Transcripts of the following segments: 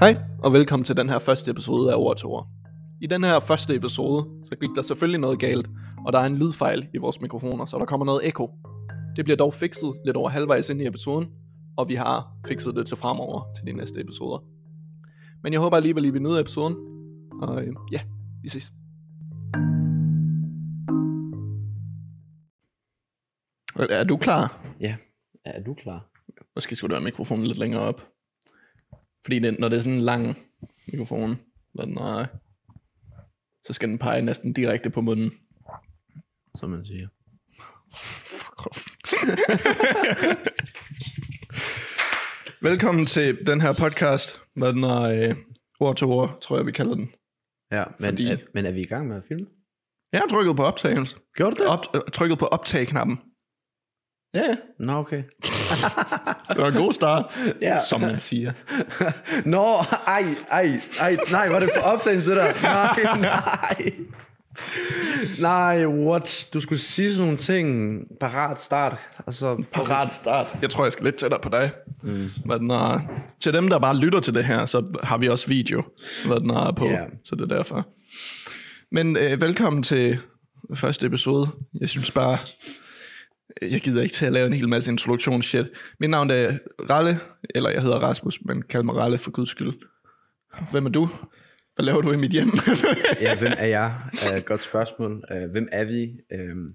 Hej, og velkommen til den her første episode af Ord til Ord. I den her første episode, så gik der selvfølgelig noget galt, og der er en lydfejl i vores mikrofoner, så der kommer noget ekko. Det bliver dog fikset lidt over halvvejs ind i episoden, og vi har fikset det til fremover til de næste episoder. Men jeg håber alligevel, I vil nyde episoden, og øh, ja, vi ses. Er du klar? Ja, er du klar? Måske skulle du have mikrofonen lidt længere op. Fordi det, når det er sådan en lang mikrofon, når den er, så skal den pege næsten direkte på munden. Som man siger. Fuck off. Velkommen til den her podcast, med den er øh, ord til ord, tror jeg vi kalder den. Ja, men, Fordi- er, men er vi i gang med at filme? Jeg har trykket på optagelse. Gjorde du det? Op, trykket på optag-knappen. Ja, ja. Nå, okay. det var en god start, Ja. som man siger. Nå, ej, ej, ej, nej, var det på optagelse det der? Nej, nej. Nej, what? Du skulle sige sådan nogle ting. Parat start. Og så Parat start. Jeg tror, jeg skal lidt tættere på dig. Mm. Men uh, til dem, der bare lytter til det her, så har vi også video, hvad den er på. Ja. Så det er derfor. Men øh, velkommen til første episode. Jeg synes bare, jeg gider ikke til at lave en hel masse introduktionsshit. Mit navn er Ralle, eller jeg hedder Rasmus, men kald mig Ralle for guds skyld. Hvem er du? Hvad laver du i mit hjem? Ja, hvem er jeg? Uh, godt spørgsmål. Uh, hvem er vi? Um,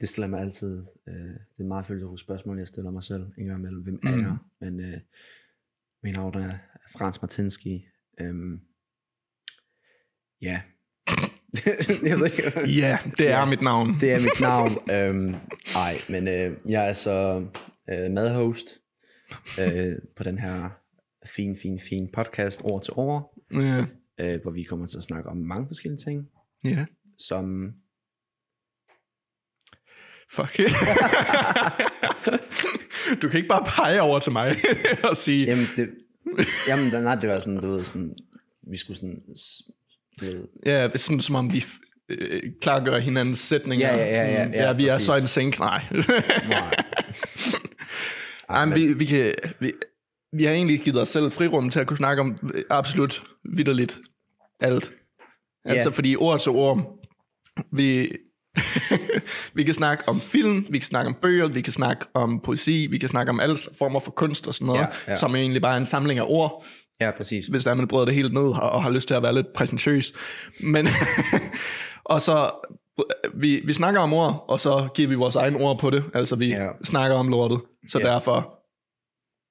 det stiller mig altid. Uh, det er et meget følelsesrigt spørgsmål, jeg stiller mig selv en gang imellem. Hvem er Mm. jeg? Men uh, min navn er Frans Martinski. Um, ja. jeg ved ikke. ja, det er Ja. mit navn. Det er mit navn. øhm, ej, men øh, jeg er så øh, medhost øh, på den her fin, fin, fin podcast Ord til Ord, Ja. øh, hvor vi kommer til at snakke om mange forskellige ting, ja. som... Fuck. du kan ikke bare pege over til mig og sige, Jamen, det, jamen nej, det var sådan, du ved, sådan, vi skulle sådan, ja, er sådan som om vi øh, klargør hinandens sætninger. Ja, ja, ja, ja, ja, ja vi er præcis. så en sync. Nej. nej. Ej, men vi, vi, kan, vi, vi har egentlig givet os selv frirum til at kunne snakke om øh, absolut vidderligt alt. Altså Ja. fordi ord til ord, vi, vi kan snakke om film, vi kan snakke om bøger, vi kan snakke om poesi, vi kan snakke om alle former for kunst og sådan noget, Ja, ja. som er egentlig bare en samling af ord, Ja, præcis. hvis der er, man bryder det helt ned og, og har lyst til at være lidt præsentøs. Men, og så, vi, vi snakker om ord, og så giver vi vores egen ord på det. Altså, vi Ja. ja. snakker om lortet. Så Ja. ja. derfor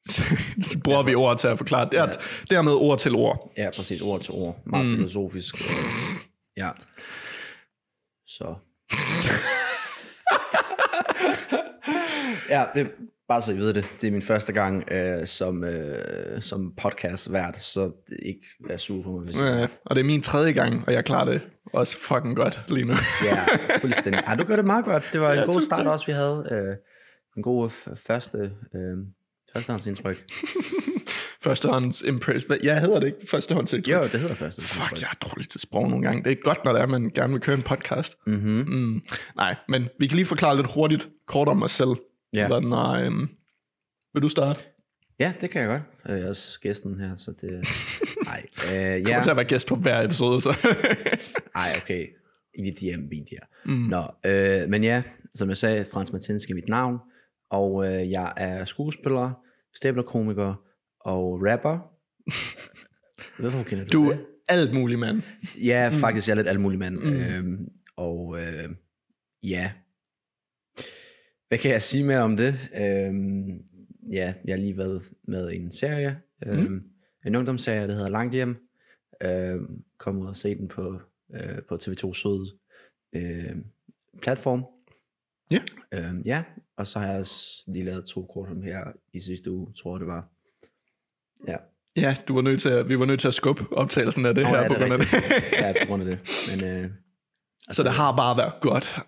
så bruger vi ord til at forklare. Det er, Ja. Dermed ord til ord. Ja, præcis. Ord til ord. Meget mm. filosofisk. Ja. Så. ja, det bare så I ved det. Det er min første gang øh, som, øh, som podcast vært, så ikke er sur på mig. Hvis Ja, og det er min tredje gang, og jeg klarer det også fucking godt lige nu. Ja, fuldstændig. Ja, du gør det meget godt. Det var en Ja, god start også, vi havde. Øh, en god f- første, øh, førstehåndsindtryk. Førstehånds impress. Hvad- Jeg hedder det ikke førstehånds Jo, det hedder første. Fuck, jeg er dårlig til sprog nogle gange. Det er godt, når det er, man gerne vil køre en podcast. Mm-hmm. Mm. Nej, men vi kan lige forklare lidt hurtigt, kort om os selv. Ja. Hvad den er, øhm, vil du starte? Ja, det kan jeg godt. Øh, Jeg er også gæsten her, så det... Nej, øh, Jeg ja. kommer til at være gæst på hver episode, så. Ej, okay. I dit hjem, min der. Mm. Nå, øh, men ja, som jeg sagde, Frans Martinski er mit navn, og øh, jeg er skuespiller, stablerkomiker og rapper. Hvorfor kender du, Du det? er alt muligt, mand. Ja, faktisk, jeg er lidt alt mulig mand. Mm. Mm. Øhm, og øh, ja, hvad kan jeg sige mere om det? Øhm, ja, jeg har lige været med i en serie, øhm, mm. en ungdomsserie, der hedder Langt Hjem. Øhm, kom ud og se den på, øh, på TV2 Sød øh, platform. Ja. Øhm, ja, og så har jeg også lige lavet to kortum her i sidste uge, tror jeg det var. Ja, Ja, du var nødt til at, vi var nødt til at skubbe optagelsen af det Nå, her ja, på det grund af det. ja på grund af det. Men øh, så det har bare været godt.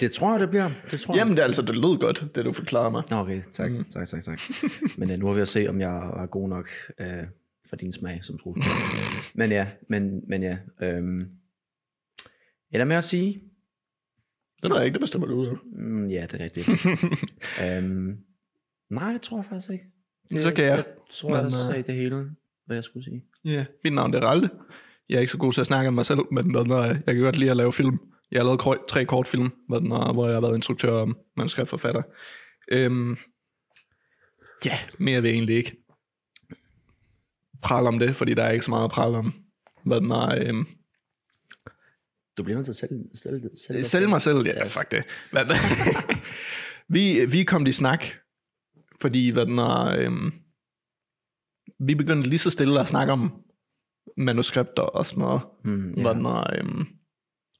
Det tror jeg, det bliver. Det tror jeg. Jamen, det, altså, det lød godt, det du forklarede mig. Nå, okay, tak, Mm. tak, tak, tak. Men uh, nu har vi at se, om jeg er god nok uh, for din smag som skuespiller. men ja, men, men ja. Øhm, er der mere at sige? Det ved jeg ikke, det bestemmer du. Mm, ja, det er rigtigt. øhm, nej, jeg tror faktisk ikke. Så kan jeg. Jeg tror, jeg Men, øh, sagde det hele. hvad jeg skulle sige. Ja, yeah. mit navn det er Ralte. Jeg er ikke så god til at snakke om mig selv, men når jeg kan godt lide at lave film. Jeg har lavet tre kortfilm, hvor, jeg har været instruktør og manuskriptforfatter. Øhm, ja, mere vil jeg egentlig ikke prale om det, fordi der er ikke så meget at prale om. Hvad den er, øhm, Du bliver nødt til at sælge, sælge, sælge, Sælge mig selv, ja, fuck det. Hvad, vi, vi kom i snak, fordi hvad den er, øhm, vi begyndte lige så stille at snakke om manuskripter og sådan noget. Mm, Ja. Hvad den er, øhm,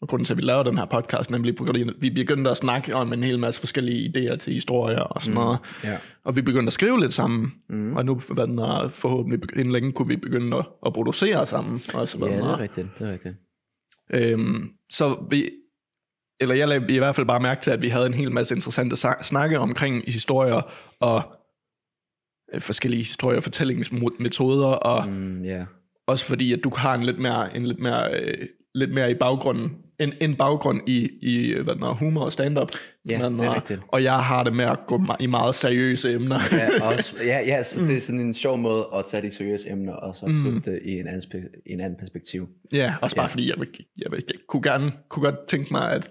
og grunden til, at vi lavede den her podcast, nemlig på grund af, vi begyndte at snakke om en hel masse forskellige idéer til historier og sådan mm. noget. ja. Og vi begyndte at skrive lidt sammen. Mm. Og nu er, forhåbentlig inden længe kunne vi begynde at, at producere sammen. Også, hvad ja, det er. rigtigt. Det er rigtigt. Øhm, så vi, eller jeg lagde i hvert fald bare mærke til, at vi havde en hel masse interessante sa- snakke omkring historier og øh, forskellige historier og fortællingsmetoder, og mm. Ja. også fordi, at du har en lidt mere, en lidt mere, øh, lidt mere i baggrunden, en, en baggrund i, i hvad den er, humor og stand-up. Ja, den det er er. rigtigt. Og jeg har det med at gå i meget seriøse emner. Ja, også, ja, ja så det er sådan en sjov måde at tage de seriøse emner, og så Mm. det i en anden, en anden perspektiv. Ja, også bare Ja. ja. fordi, jeg, vil, jeg, vil, jeg kunne, gerne, kunne godt tænke mig, at,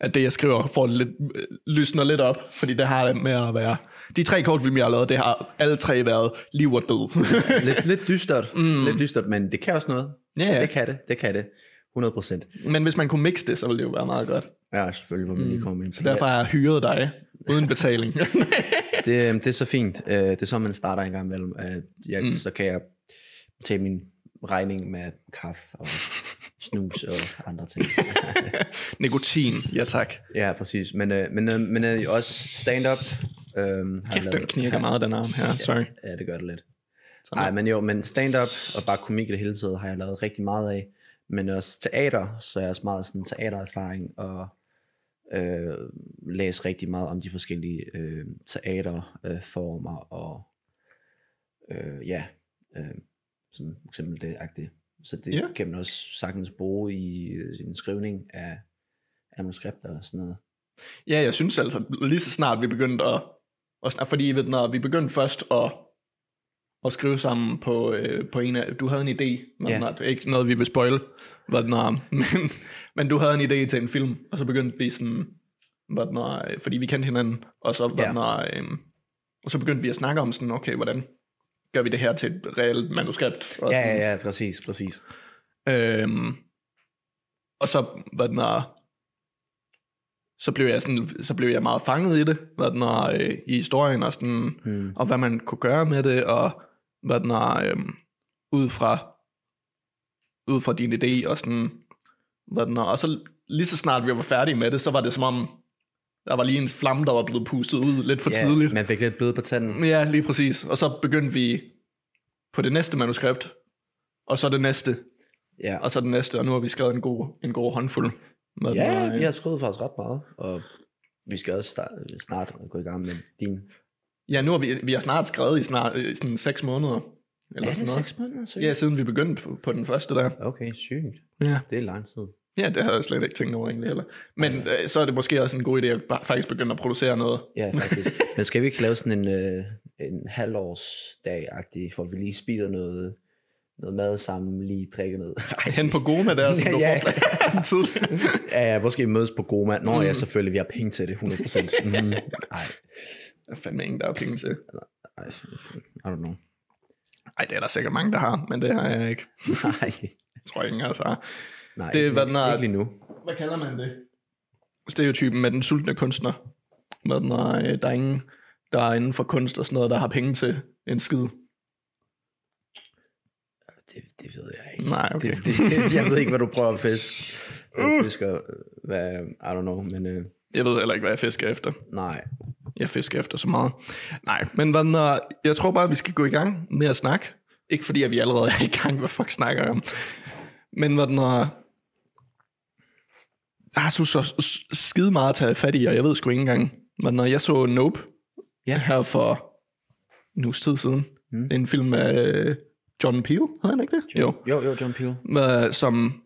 at det, jeg skriver, får lidt, øh, lysner lidt op, fordi det har det med at være... De tre kortfilm, jeg har lavet, det har alle tre været liv og død. Lidt, lidt dystert, mm. lidt dystert, men det kan også noget. Ja, ja. Det kan det, det kan det. 100 procent. Men hvis man kunne mixe det, så ville det jo være meget godt. Ja, selvfølgelig, hvor man lige kommer ind. Så derfor har jeg hyret dig, uden betaling. Det, øhm, det er så fint. Øh, Det er så, man starter en gang imellem. Øh, Jeg, Mm. Så kan jeg tage min regning med kaffe og snus og andre ting. Nikotin, ja tak. ja, præcis. Men, øh, men, øh, men øh, også stand-up. Øh, Kæft, den lavet- knirker har- meget, den arm her. Sorry. Ja, det gør det lidt. Nej, men jo, men stand-up og bare komik i det hele taget har jeg lavet rigtig meget af. Men også teater, så er jeg også meget sådan teatererfaring og øh, læse rigtig meget om de forskellige øh, teaterformer øh, og øh, ja, øh, sådan for eksempel det agtigt. Så det Ja. kan man også sagtens bruge i øh, sin skrivning af, af manuskripter og sådan noget. Ja, jeg synes altså, lige så snart vi begyndte at... at snak- fordi ved, når vi begyndte først at, at skrive sammen på, øh, på en af... Du havde en idé, men yeah. ikke noget, vi vil spoil, hvad den er, men, men du havde en idé til en film, og så begyndte vi sådan... Hvad den er, fordi vi kendte hinanden, og så, hvad Ja. den er, øh, og så begyndte vi at snakke om sådan, okay, hvordan gør vi det her til et reelt manuskript? Og Ja, sådan, ja, ja, præcis, præcis. Øhm, og så, hvad den er, så blev jeg sådan, så blev jeg meget fanget i det, hvad den er, øh, i historien, og, sådan, Hmm. og hvad man kunne gøre med det, og hvad den er, øh, ud fra, ud fra din idé, og sådan, hvad den er, og så lige så snart vi var færdige med det, så var det som om, der var lige en flamme, der var blevet pustet ud lidt for ja, tidligt. Man fik lidt blød på tanden. Ja, lige præcis. Og så begyndte vi på det næste manuskript, og så det næste, Ja, og så den næste, og nu har vi skrevet en god, en god håndfuld. Med Ja, den, øh, vi har skrevet faktisk ret meget, og vi skal også start, snart gå i gang med din. Ja, nu har vi, vi har snart skrevet i snart i sådan seks måneder. Eller Er sådan det noget. seks måneder? Så? Ja, siden vi begyndte på, på den første der. Okay, sygt. Ja. Det er lang tid. ja, det havde jeg slet ikke tænkt over egentlig heller. Men øh, så er det måske også en god idé at bare faktisk begynde at producere noget. Ja, faktisk. Men skal vi ikke lave sådan en, øh, en halvårsdag-agtig, hvor vi lige spiser noget, noget mad sammen, lige drikker noget? Ej, Hen på Goma der, som Ja, du ja. tidligere. ja, ja, hvor skal vi mødes på Goma? Nå mm. ja, selvfølgelig, vi har penge til det, 100%. Mm. Ej, Der er fandme ingen, der har penge til. ej, I don't know. Ej, det er der sikkert mange, der har, men det har jeg ikke. Nej, Jeg tror ingen altså har. nej Det er, ikke, hvad den er- ikke lige nu. Hvad kalder man det? Stereotypen med den sultne kunstner. Med den øh, der er ingen, der er inden for kunst og sådan noget, der har penge til en skid. Det, det ved jeg ikke. Nej, okay. Det, det, det, jeg ved ikke, hvad du prøver at fiske. Jeg fisker, hvad, I don't know, men øh, Jeg ved heller ikke, hvad jeg fisker efter. nej. Jeg fisker efter så meget. Nej, men hvad er, jeg tror bare, vi skal gå i gang med at snakke. Ikke fordi, at vi allerede er i gang, hvad fuck snakker jeg om. Men hvad den er, jeg har så, så skide meget at tage fat i, og jeg ved sgu ikke engang. Men når jeg så Nope Ja. her for en uges tid siden, Mm. er en film af øh, John Peel, hedder han ikke det? Jo. Jo, jo, John Peel. Med, som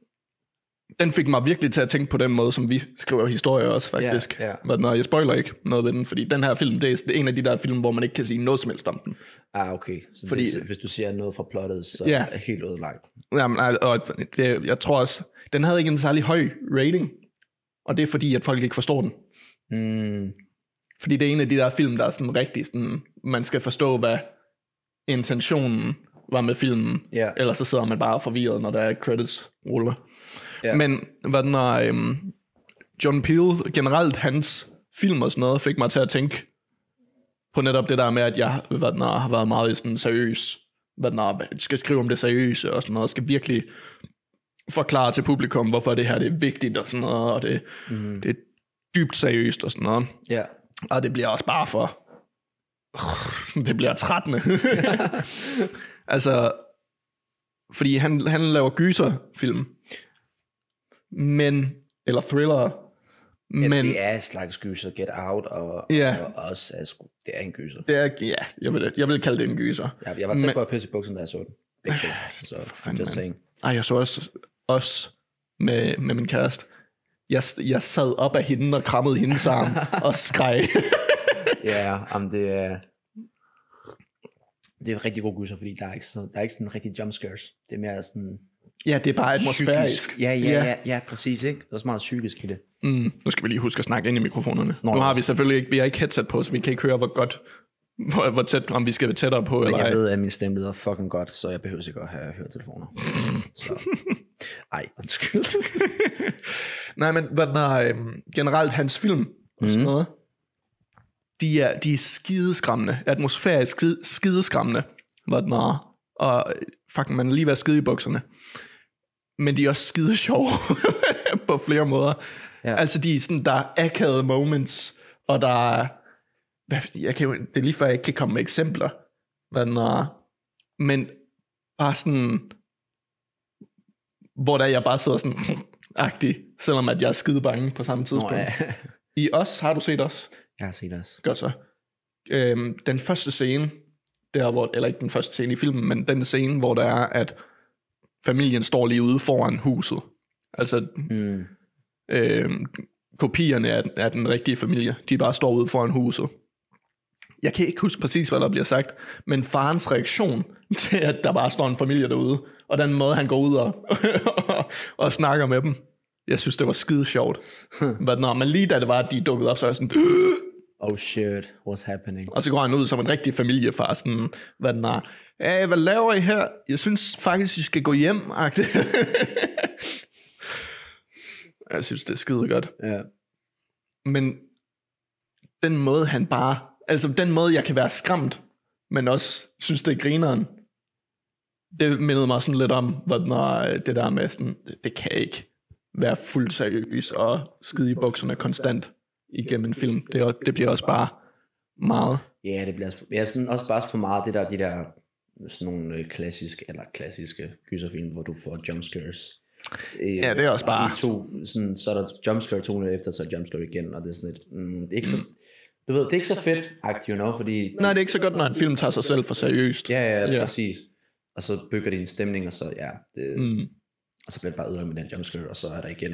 den fik mig virkelig til at tænke på den måde, som vi skriver historier også, faktisk. Ja, ja. Men når jeg spoiler ikke noget ved den, fordi den her film, det er en af de der film, hvor man ikke kan sige noget som helst om den. Ah, okay. Så Fordi- hvis, hvis du siger noget fra plottet, så Ja. er det helt ødelagt. Jamen, og det, jeg tror også, den havde ikke en særlig høj rating, og det er fordi, at folk ikke forstår den. Mm, Fordi det er en af de der film, der er sådan rigtig sådan, man skal forstå, hvad intentionen var med filmen. Ja. Ellers så sidder man bare forvirret, når der er credits ruller. Ja. Men hvad den er, øhm, John Peel, generelt hans film og sådan noget, fik mig til at tænke på netop det der med, at jeg hvad den er, har været meget sådan seriøs. Hvad den er, skal skrive om det seriøse og sådan noget, skal virkelig forklare til publikum, hvorfor det her det er vigtigt og sådan noget, og det, mm, det er dybt seriøst og sådan noget. ja. Og det bliver også bare for... Det bliver trættende. altså, fordi han, han laver gyserfilm. Men, eller thriller. Men, Men det er en slags gyser, Get Out, og, Ja. og også er det er en gyser. det er, ja, jeg vil, jeg vil kalde det en gyser. Jeg, jeg var tæt på at pisse i bukserne, da jeg så den. Begge to. Så For fanden, just saying. Ej, jeg så også, også med, med min kæreste. Jeg, jeg sad op af hende og krammede hendes arm og skreg. Ja, om det er... Det er rigtig god gyser, fordi der er ikke, så, der er ikke sådan rigtig jump scares. Det er mere sådan... ja, det er bare atmosfærisk. psykisk. Ja, ja, ja, ja, præcis, ikke? Der er så meget psykisk i det. Mm, nu skal vi lige huske at snakke ind i mikrofonerne. Nå, nu har ja. vi selvfølgelig ikke, vi har ikke headset på, så vi kan ikke høre, hvor godt, hvor, hvor tæt, om vi skal være tættere på, Men eller jeg ej. ved, at min stemme lyder fucking godt, så jeg behøver ikke at have høretelefoner. Så. Ej, undskyld. Nej, men hvad den øhm, generelt hans film og sådan Mhm. noget, de er, de er skideskræmmende, atmosfærisk skide, skideskræmmende, hvad den er, og øh, fuck, man er lige ved at skide i bukserne. Men de er også skide sjove på flere måder. Ja. Altså, de er sådan, der er akavede moments, og der er, hvad, jeg kan, det er lige før, jeg ikke kan komme med eksempler, hvad den er, men bare sådan, hvor der jeg bare sidder sådan, agtig, selvom at jeg er skide bange på samme tidspunkt. Nå, ja. I os har du set os? Jeg har set også. Gør så. Øhm, den første scene, der hvor, eller ikke den første scene i filmen, men den scene, hvor der er, at familien står lige ude foran huset. Altså, Mm. øhm, kopierne af, af den rigtige familie, de bare står ude foran huset. Jeg kan ikke huske præcis, hvad der bliver sagt, men farens reaktion til, at der bare står en familie derude, og den måde, han går ud og, og snakker med dem, jeg synes, det var skide sjovt. Men når man lige da det var, at de dukkede op, så er jeg sådan, Oh shit, what's happening? og så går han ud som en rigtig familiefar, sådan, hvad den er, hey, hvad laver I her? Jeg synes faktisk, I skal gå hjem, jeg synes, det er skide godt. Ja. Men den måde, han bare... Altså, den måde, jeg kan være skræmt, men også synes, det er grineren, det mindede mig sådan lidt om, når det der med sådan, det, kan ikke være fuldt seriøs og skide i bukserne konstant igennem en film. Det, det bliver også bare meget. Ja, det bliver ja, sådan også bare for meget det der, de der sådan nogle øh, klassiske, eller klassiske gyserfilm, hvor du får jumpscares. Øh, Ja, det er også bare- To, sådan, så er der jumpscare to minutter efter, så er jumpscare igen, og det er sådan lidt, mm, det er ikke så, du ved, det er ikke så fedt, agtigt, you know, fordi, Nej, det er ikke så godt, når en film tager sig selv for seriøst. ja, ja, Ja. præcis, og så bygger det en stemning, og så, ja, det, mm. Og så bliver det bare ødelagt med den jumpscare, og så er der igen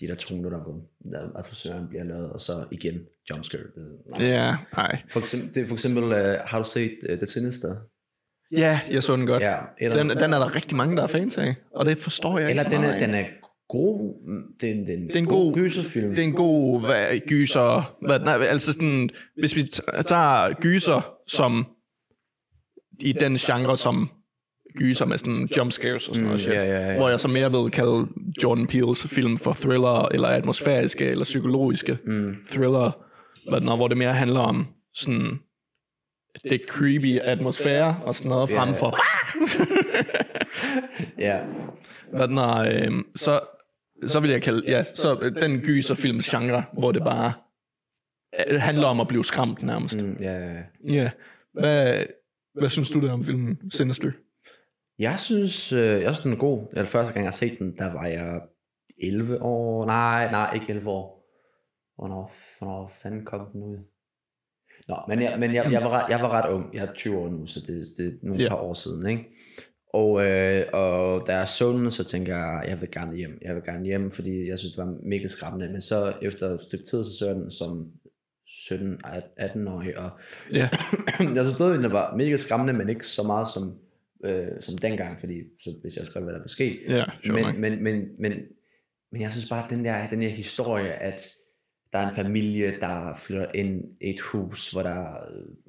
de der to minutter, hvor atmosfæren bliver lavet, og så igen jumpscare. Ja, nej. For eksempel, det er for eksempel, uh, har du set uh, The Sinister? Ja, jeg så den godt. Ja, eller, Den, den er der rigtig mange, der er fans af, og det forstår jeg eller ikke så den meget er, den er god, mm, det er en, er god- gyserfilm. det er en god hvad, gyser. Hvad, nej, altså sådan, hvis vi tager gyser som i den genre som gyser med sådan jump scares og sådan noget Mm, shit. ja, ja, ja. Hvor jeg så mere vil kalde Jordan Peele's film for thriller, eller atmosfæriske, eller psykologiske Mm, thriller. Hvad, når, hvor det mere handler om sådan det creepy atmosfære og sådan noget, Ja, frem ja. for ja, hvad den er, øh, så, så vil jeg kalde, ja, så øh, den gyserfilms genre, hvor det bare øh, handler om at blive skræmt nærmest. mm, ja, ja. Ja. Hvad, hvad synes du der om filmen Sinister? Jeg synes, øh, jeg synes, den er god. Eller første gang, jeg har set den, der var jeg 11 år. Nej, nej, ikke 11 år. Hvornår, hvornår fanden kom den ud? Nå, men jeg, men jeg, jeg, var, ret, jeg var ret ung. Jeg er 20 år nu, så det, det er nogle Ja. par år siden, ikke? Og, øh, og da jeg så den, så tænkte jeg, jeg vil gerne hjem. Jeg vil gerne hjem, fordi jeg synes, det var mega skræmmende. Men så efter et stykke tid, så så den som 17-18-årig, og Ja. jeg synes stadig, den var mega skræmmende, men ikke så meget som, øh, som dengang, fordi så hvis jeg skrev, hvad der var sket. Ja, sure men, men, men, men, men jeg synes bare, at den der, den der historie, at der er en familie, der flytter ind i et hus, hvor der,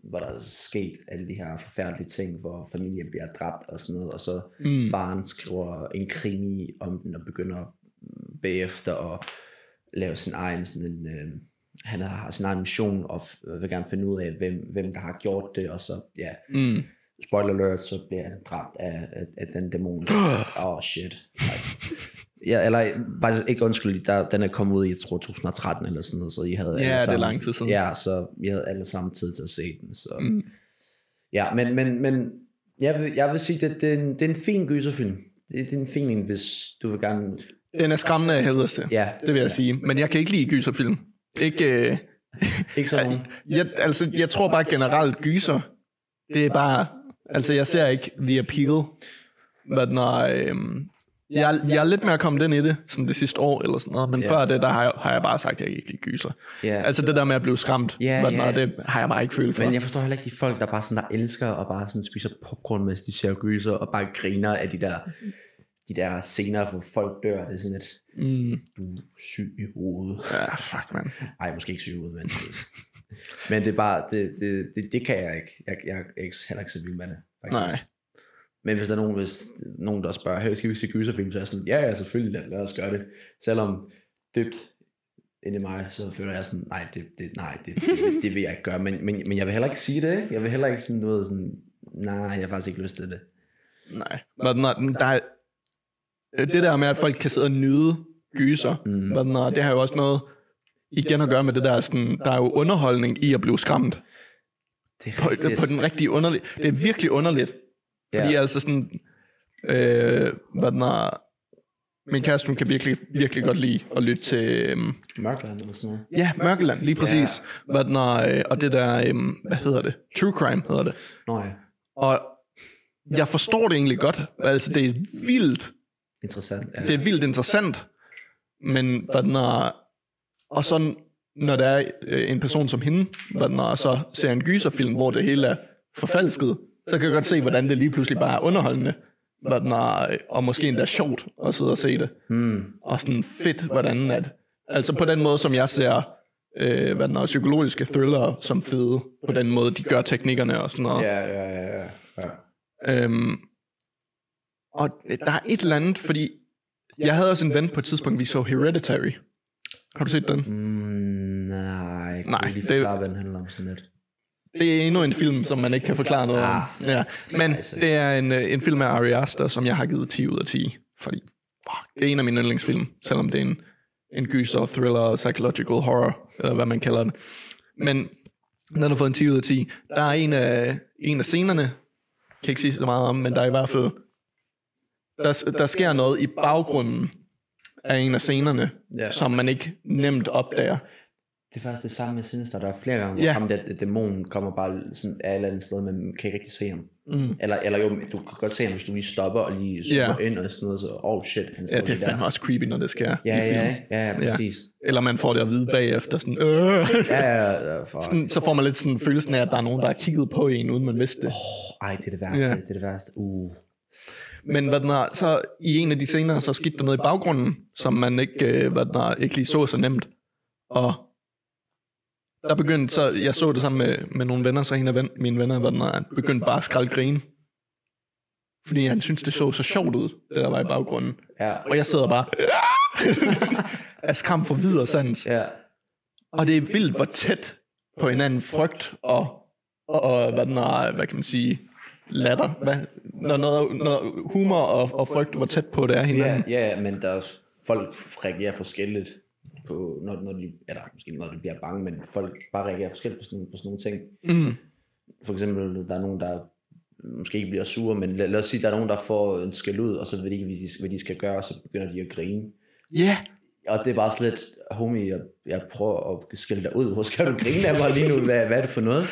hvor der er sket alle de her forfærdelige ting, hvor familien bliver dræbt og sådan noget, og så Mm. faren skriver en krimi om den, og begynder bagefter at lave sin egen sådan en, øh, han har sin egen mission, og f- vil gerne finde ud af, hvem, hvem der har gjort det, og så, ja, Mm. spoiler alert, så bliver han dræbt af, af, af den dæmon. Åh, oh, shit. Nej. Ja, eller faktisk ikke undskyld, der, den er kommet ud i, jeg tror, 2013 eller sådan noget, så I havde Ja, alle det er lang tid siden. Ja, så vi havde alle sammen tid til at se den, så. Mm. Ja, men, men, men jeg, vil, jeg vil sige, at det er en, det er en fin gyserfilm. Det, det er en fin en, hvis du vil gerne... Den er skræmmende af helvede til. Ja, Det vil jeg sige. Men jeg kan ikke lide gyserfilm. Ikke, øh, ikke sådan nogen. jeg, altså, jeg tror bare generelt gyser, det er bare, altså jeg ser ikke the appeal, men når, øhm, jeg, jeg er lidt mere kommet ind i det, sådan det sidste år eller sådan noget, men Ja. før det, der har jeg, har jeg bare sagt, at jeg ikke lide gyser. Ja. Altså det der med at blive skræmt, Ja, ja. det har jeg bare ikke følt for. Men jeg forstår heller ikke de folk, der bare sådan, der elsker og bare sådan spiser popcorn, mens de ser gyser, og bare griner af de der, de der scener, hvor folk dør. Det er sådan lidt, Mm, du er syg i hovedet. ja, fuck man. Ej, måske ikke syg i hovedet, men... men det er bare, det, det, det, det kan jeg ikke. Jeg, jeg er ikke, heller ikke så vild med det. Faktisk. Nej. Men hvis der er nogen, hvis nogen der spørger, hey, skal vi se gyserfilm, så er jeg sådan, ja, ja, selvfølgelig, lad, lad os gøre det. Selvom dybt inde i mig, så føler jeg sådan, nej, det, det, nej, det, det, det, det vil jeg ikke gøre. Men, men, men jeg vil heller ikke sige det. Jeg vil heller ikke sådan noget sådan, nej, jeg har faktisk ikke lyst til det. Nej. Men når, der er, det der med, at folk kan sidde og nyde gyser, Mm. men når, det har jo også noget igen at gøre med det der, sådan, der er jo underholdning i at blive skræmt. Det er på, på den rigtige underlige. Det er virkelig underligt. Fordi ja. altså sådan, øh, hvad den er, min kæreste, hun kan virkelig, virkelig godt lide at lytte til, øhm, Mørkland eller sådan noget. ja, Mørkeland, lige præcis. Yeah. Hvad den er, øh, og det der, øhm, hvad hedder det? True Crime hedder det. Nå ja, Og jeg forstår det egentlig godt. Altså, det er vildt. interessant. Ja. Det er vildt interessant. Men hvad den er, og så når der er øh, en person som hende, hvad den er, så ser en gyserfilm, hvor det hele er forfalsket, så kan jeg godt se, hvordan det lige pludselig bare er underholdende. Den er, og måske endda sjovt at sidde og se det. Hmm. Og sådan fedt, hvordan at... Altså på den måde, som jeg ser øh, hvad den psykologiske thriller som fede. På den måde, de gør teknikkerne og sådan noget. Ja, ja, ja, ja. Øhm, og der er et eller andet, fordi jeg havde også en ven på et tidspunkt, vi så Hereditary. Har du set den? Mm, nej, jeg kan Nej, ikke lige det- forklare, hvad den handler om sådan lidt. Det er endnu en film, som man ikke kan forklare noget om. Ja. Men Altså. det er en, øh, en film af Ari Aster, som jeg har givet 10 ud af 10. Fordi fuck, det er en af mine yndlingsfilm, selvom det er en, en gyser, thriller, psychological horror, eller hvad man kalder det. Men den har fået en 10 ud af 10. Der er en af, en af scenerne, kan ikke sige så meget om, men der er i hvert fald, der, der sker noget i baggrunden af en af scenerne, som man ikke nemt opdager. Det er faktisk det samme med Sinister. Der er flere gange, hvor Ja. ham der dæmonen kommer bare sådan af et eller andet sted, men man kan ikke rigtig se ham. Mm. Eller, eller jo, du kan godt se ham, hvis du lige stopper og lige zoomer Ja. ind og sådan noget, så oh shit, han Ja, det er fandme der. også creepy, når det sker Ja, i film. ja, ja, ja, præcis. Eller man får det at vide bagefter, sådan, øh. Ja, ja, ja, for... sådan, så får man lidt sådan følelsen af, at der er nogen, der har kigget på en, uden man vidste det. Ej, det er det værste, Ja. det er det værste. Uh. Men hvad den er, så i en af de scener, så skete der noget i baggrunden, som man ikke, øh, hvad den er, ikke lige så så nemt. Og der begyndte så, jeg så det sammen med, med nogle venner, så en af ven, mine venner, hvad den begyndte bare at skralde grine. Fordi han syntes, det så så sjovt ud, det der var i baggrunden. Ja, Og jeg sidder bare af skram for videre sans. ja. Og det er vildt, hvor tæt på hinanden frygt og, og, og hvad, den er, hvad kan man sige, latter. Hvad, når, noget, når humor og, og frygt, hvor tæt på det er Ja, hinanden. ja, men der er også, folk reagerer forskelligt på, når, når de, eller måske når de bliver bange, men folk bare reagerer forskelligt på sådan, på sådan nogle ting. Mm. For eksempel, der er nogen, der måske ikke bliver sure, men lad, lad os sige, der er nogen, der får en skæld ud, og så ved de ikke, hvad de, hvad de skal gøre, og så begynder de at grine. Ja, Og det er bare sådan lidt, homie, jeg, jeg prøver at skælde dig ud. Hvor skal du grine af mig lige nu? Hvad, hvad er det for noget?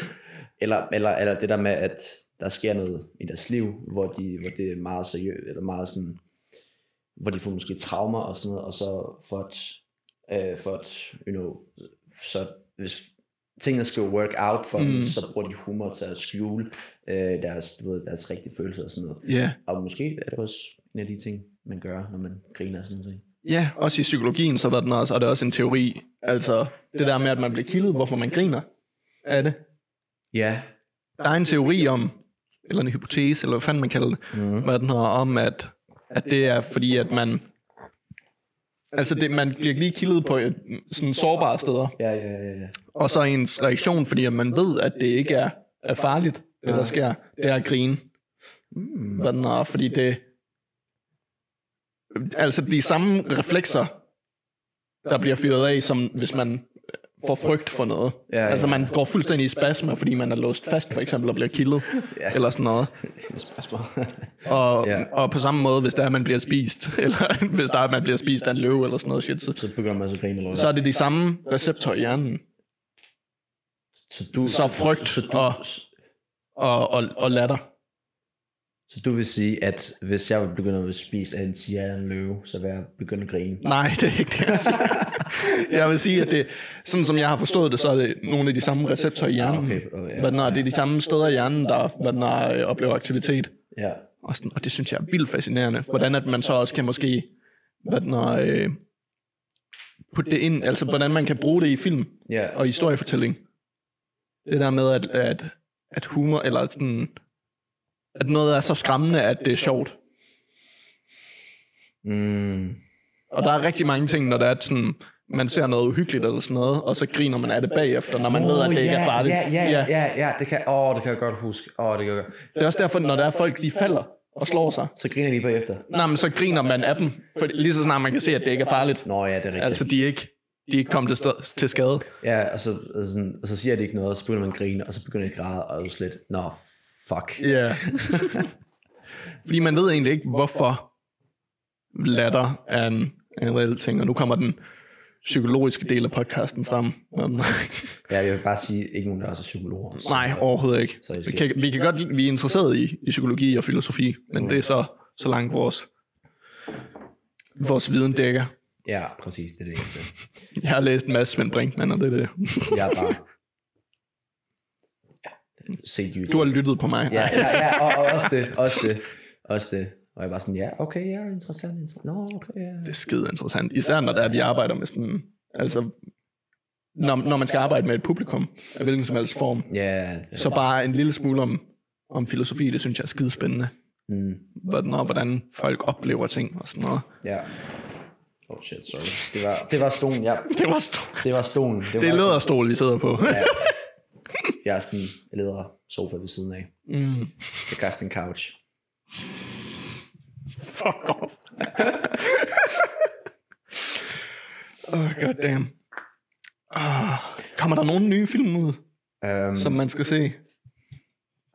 Eller, eller, eller det der med, at der sker noget i deres liv, hvor, de, hvor det er meget seriøst, eller meget sådan, hvor de får måske traumer og sådan noget, og så for at, øh, for at you know, så hvis tingene skal work out for mm. dem, så bruger de humor til at skjule øh, deres, du ved, deres rigtige følelser og sådan noget. Ja, Og måske er det også en af de ting, man gør, når man griner og sådan noget. ja, også i psykologien, så, var den også, så er det også en teori. Altså, det der med, at man bliver kildet, hvorfor man griner, er det. Ja, Der er en teori om, eller en hypotese, eller hvad fanden man kalder det, mm. hvad den hedder, om, at, at det er fordi, at man... Altså, det, man bliver lige kildet på et, sådan sårbare steder, ja, ja, ja, ja. og så ens reaktion, fordi at man ved, at det ikke er, er farligt, det der sker, det er at grine. Mm. Hvad den er, fordi det... Altså, de samme reflekser, der bliver fyret af, som hvis man får frygt for noget. Ja, ja. Altså, man går fuldstændig i spasmer, fordi man er låst fast, for eksempel, og bliver kildet, Ja. eller sådan noget. Og, Ja. og på samme måde, hvis der er, man bliver spist, eller hvis der er, man bliver spist af en løve, eller sådan noget shit, så, så begynder man så grine eller så er det de samme receptorer i hjernen. så, du, Så frygt så, du, og, og, og, og latter. Så du vil sige, at hvis jeg begynder at blive spist af en en løve, så vil jeg begynde at grine? Nej, det er ikke det, jeg siger. Jeg vil sige, at det, sådan som jeg har forstået det, så er det nogle af de samme receptorer i hjernen. Okay, og ja. Er, det er de samme steder i hjernen, der hvad er, øh, oplever aktivitet. Ja. Og, sådan, og det synes jeg er vildt fascinerende. Hvordan at man så også kan måske, hvad er, øh, putte det ind, altså hvordan man kan bruge det i film Ja. og historiefortælling. Det der med, at, at, at humor, eller sådan, at noget er så skræmmende, at det er sjovt. Mm. Og der er rigtig mange ting, når der er sådan, man ser noget uhyggeligt eller sådan noget, og så griner man af det bagefter, når man ved, at det ikke er farligt. Ja, ja, ja, ja, det kan, åh, det kan jeg godt huske. Åh, det kan jeg godt. Det er også derfor, når der er folk, de falder og slår sig, Så griner de bagefter. nej, men så griner man af dem, for lige så snart man kan se, at det ikke er farligt. Nå ja, det er rigtigt. Altså, de er ikke, de er ikke kommet til, st- til skade. Ja, og så, altså, og så siger de ikke noget, og så begynder man at grine, og så begynder de at græde, og så slet, nå, fuck. Ja. Fordi man ved egentlig ikke, hvorfor latter er en, en reel ting, og nu kommer den psykologiske del af podcasten frem. Ja, jeg vil bare sige, ikke nogen, der er så psykologer. Så, nej, overhovedet ikke. Så Vi kan, vi kan godt, lide- vi er interesseret i, i psykologi og filosofi, men det er så, så langt vores, vores viden dækker. Ja, præcis, det er det eneste. Jeg har læst en masse Svend Brinkmann, og det er det. Jeg er bare... Set YouTube. Du har lyttet på mig. Ja, ja, ja og, og også det, også det, også det. Og jeg var sådan, ja, okay, ja, interessant, interessant. Nå, okay, ja. Det er skide interessant. Især når der er, vi arbejder med sådan... Altså, når, når man skal arbejde med et publikum af hvilken som helst form, Ja, det, så bare en lille smule om, om filosofi, det synes jeg er skide spændende. mm, Hvordan, og hvordan folk oplever ting og sådan noget. ja. Oh shit, sorry. Det var, det var stolen, ja. Det var stort. Det var stolen. Det, Det er var, læderstol, vi sidder på. Ja. Jeg er sådan en leder sofa ved siden af. Mm. The casting couch. Fuck off. oh, god damn. Oh, kommer der nogen nye film ud, Um, som man skal se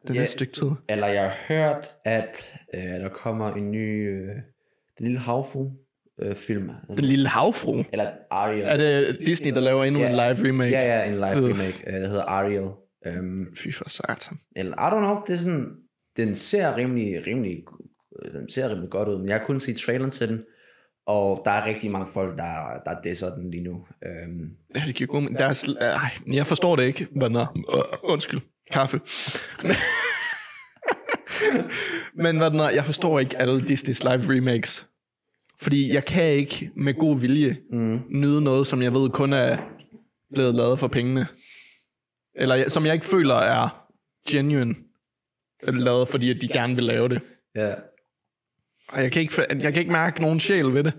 det Ja. næste stykke tid? Eller jeg har hørt, at øh, der kommer en ny øh, Den Lille Havfru øh, film. Den lille havfru. Eller Ariel. Er det Disney, der laver endnu Ja. en live remake? Ja, ja, en live Øh. remake, øh, der hedder Ariel. Um, Fy for satan. eller, I don't know, det er sådan, den ser rimelig, rimelig, øh, den ser rimelig godt ud, men jeg har kun set traileren til den, og der er rigtig mange folk, der, der disser den lige nu. Um, Ja, det giver god men der er sl- Ej, jeg forstår det ikke. Er. Uh, undskyld. Kaffe. Men hvad den er, jeg forstår ikke alle Disney's live remakes. Fordi jeg kan ikke med god vilje mm, nyde noget, som jeg ved kun er blevet lavet for pengene. Eller som jeg ikke føler er genuine lavet, fordi at de gerne vil lave det. ja. Og jeg kan ikke, jeg kan ikke mærke nogen sjæl ved det.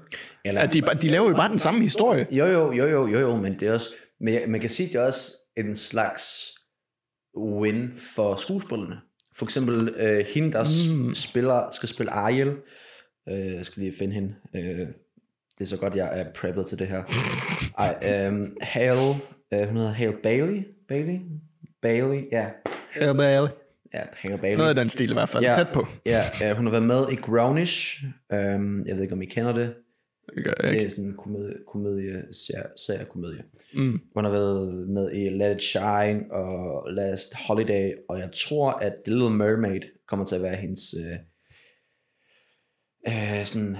Eller, At de, de laver jo bare den samme historie. Jo, jo, jo, jo, jo, jo, men det er også, men man kan sige, det er også en slags win for skuespillerne. For eksempel øh, hende, der mm. spiller, skal spille Ariel. Øh, jeg skal lige finde hende. Øh, det er så godt, jeg er preppet til det her. Ej, øh, Hale, øh, hun hedder Hale Bailey. Bailey? Bailey, ja. Ja, bare Ja, Hale Bailey. Noget af den stil i hvert fald. Ja. Tæt på. Ja, øh, hun har været med i Grownish. Øh, jeg ved ikke, om I kender det. Det gør jeg Det er sådan en komedie, komedie ser, ser komedie. Mm. Hun har været med i Let It Shine og Last Holiday, og jeg tror, at The Little Mermaid kommer til at være hendes øh, øh, sådan,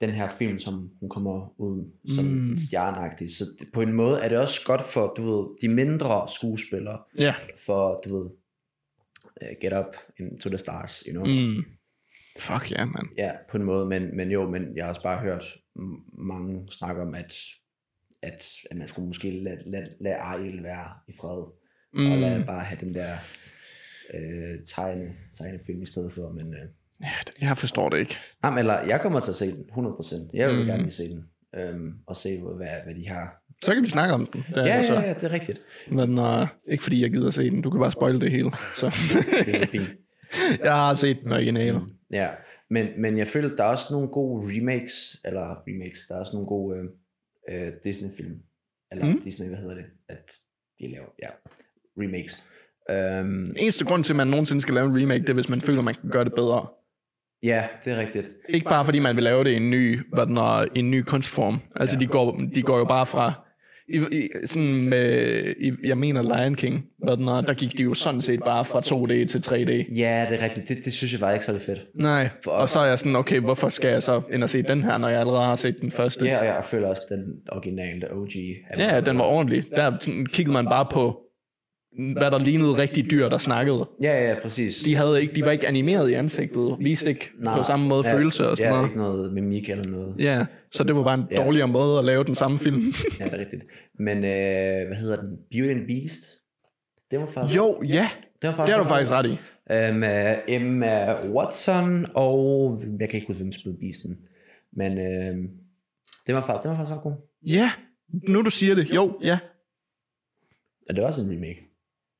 den her film, som hun kommer ud som Mm. stjerneagtig. Så det, på en måde er det også godt for, du ved, de mindre skuespillere, Ja. for, du ved, uh, get up into the stars, you know. Mm. Fuck ja, yeah, mand. Ja, på en måde, men, men jo, men jeg har også bare hørt mange snakke om, at, at, at man skulle måske lade, lade, lade Ariel være i fred, mm. og lade bare have den der øh, tegne, tegnefilm i stedet for, men øh, Ja, jeg forstår det ikke. jamen, eller jeg kommer til at se den, 100%, jeg vil Mm. gerne lige se den, øhm, og se, hvad, hvad de har. Så kan vi snakke om den. Det er Ja, ja, ja, det er rigtigt, Men uh, ikke fordi jeg gider se den. Du kan bare spoil det hele. Så. det er så fint. jeg har set den originale. Mm. Ja, men, men jeg føler, der er også nogle gode remakes, eller remakes, der er også nogle gode øh, øh, Disney-film, eller Mm. Disney, hvad hedder det, at de laver, ja, remakes. Den eneste grund til, at man nogensinde skal lave en remake, det er, hvis man føler, man kan gøre det bedre. Ja, det er rigtigt. Ikke bare fordi man vil lave det i en ny, hvad den er, en ny kunstform. Altså, Ja. de, går, de går jo bare fra... I, i, sådan med, i, jeg mener Lion King, hvad den er, der gik de jo sådan set bare fra 2D til 3D. Ja, det er rigtigt. Det, det synes jeg var ikke så fedt. Nej, og så er jeg sådan, okay, hvorfor skal jeg så ind og se den her, når jeg allerede har set den første? Ja, og jeg føler også, den originale OG. Ja, den var ordentlig. Der sådan, kiggede man bare på, hvad der lignede rigtig dyr, der snakkede. Ja, ja, præcis. De, havde ikke, de var ikke animeret i ansigtet, viste ikke Nej, på samme måde ja, følelser og sådan ja, noget. ikke noget mimik eller noget. Ja, så det var bare en Ja. dårligere måde at lave den samme film. Ja, det er rigtigt. Men øh, hvad hedder den? Beauty and Beast? Det var faktisk... jo, ja, det var det har du faktisk ret i. med Emma Watson, og jeg kan ikke huske, hvem spillede Beasten. Men øh, det var faktisk, det var faktisk ret god. Ja, nu du siger det, jo, ja. Og det var også en remake.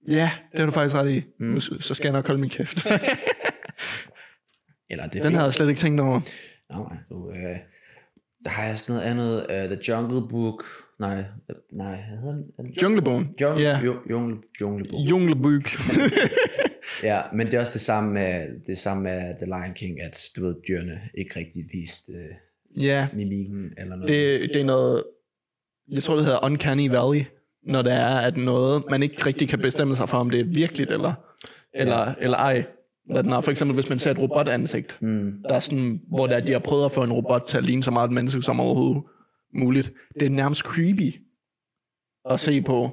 Ja, det har du faktisk ret i. Mm. Så skal jeg nok holde min kæft. Eller det Den fint. havde jeg slet ikke tænkt over. Nej, du, øh, der har jeg sådan noget andet. Uh, The Jungle Book. Nej, øh, nej, den? Junglebogen. Jungle, Ja. jo, jungle, jungle Book. Junglebyg. Ja, men det er også det samme med, det samme med The Lion King, at du ved, dyrene ikke rigtig viste øh, ja, mimikken eller noget. det, det er noget, jeg tror det hedder Uncanny Valley, når det er, at noget, man ikke rigtig kan bestemme sig for, om det er virkeligt eller, eller, eller ej. Hvad den er. For eksempel, hvis man ser et robotansigt, Mm, der er sådan, hvor der, de har prøvet at få en robot til at ligne så meget et menneske som overhovedet muligt. Det er nærmest creepy at se på.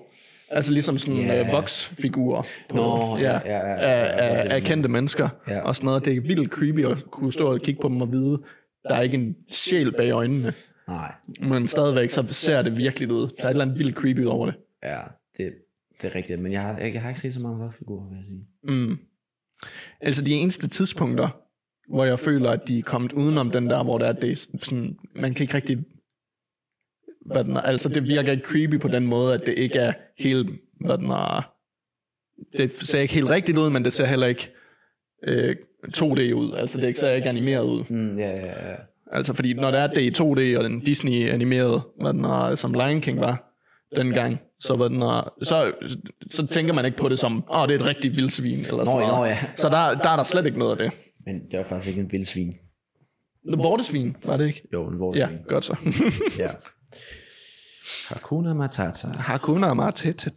Altså ligesom sådan yeah. voksfigurer på, Nå, ja, ja, ja, ja, af, af, af kendte mennesker Ja. og sådan noget. Det er vildt creepy at kunne stå og kigge på dem og vide, der er ikke en sjæl bag øjnene. Nej, Men stadigvæk, så ser det virkelig ud. Der er et eller andet vildt creepy over det. ja, det, det er rigtigt. Men jeg har, jeg, jeg har ikke set så mange rockfigurer, vil jeg sige. Mm. Altså de eneste tidspunkter, hvor jeg føler, at de er kommet udenom den der, hvor der er det er sådan, man kan ikke rigtig, hvad den er, altså det virker ikke creepy på den måde, at det ikke er helt, hvad den er, det ser ikke helt rigtigt ud, men det ser heller ikke øh, 2D ud, altså det ser ikke animeret ud. Mm, ja, ja, ja. Altså fordi når det er det i 2D, og den Disney animerede, hvad den er, som Lion King var dengang, så, hvad den er, så, så tænker man ikke på det som, åh, oh, det er et rigtigt vildsvin, eller sådan noget. nå, ja. Så der, der er der slet ikke noget af det. Men det var faktisk ikke en vildsvin. Vortesvin, var det ikke? Jo, en Ja, vortesvin. godt så. ja. Hakuna Matata. Hakuna Matata.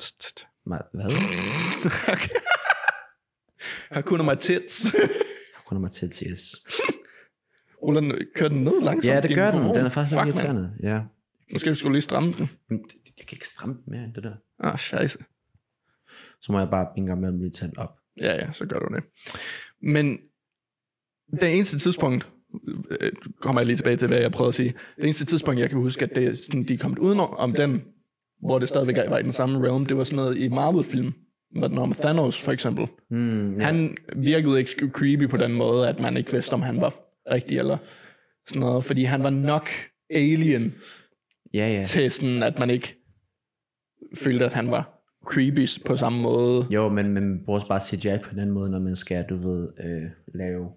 Ma- hvad? Hakuna Matata. Hakuna Matata. Ruller den, kører den ned langsomt? Ja, det gør den. Den er faktisk lidt irriterende. Ja. Måske vi skulle lige stramme den. Jeg kan ikke stramme den mere end det der. Ah, scheisse. Så må jeg bare en gang mellem lige tage den op. Ja, ja, så gør du det. Men det eneste tidspunkt, øh, kommer jeg lige tilbage til, hvad jeg prøvede at sige. Det eneste tidspunkt, jeg kan huske, at det, sådan, de er kommet uden om den, hvor det stadigvæk var i den samme realm, det var sådan noget i Marvel-film. Hvad den om Thanos, for eksempel. Mm, ja. Han virkede ikke creepy på den måde, at man ikke vidste, om han var rigtig eller sådan noget, fordi han var nok alien ja, ja. til sådan, at man ikke følte, at han var creepy på samme måde. Jo, men, man bruger også bare CGI på den måde, når man skal, du ved, øh, lave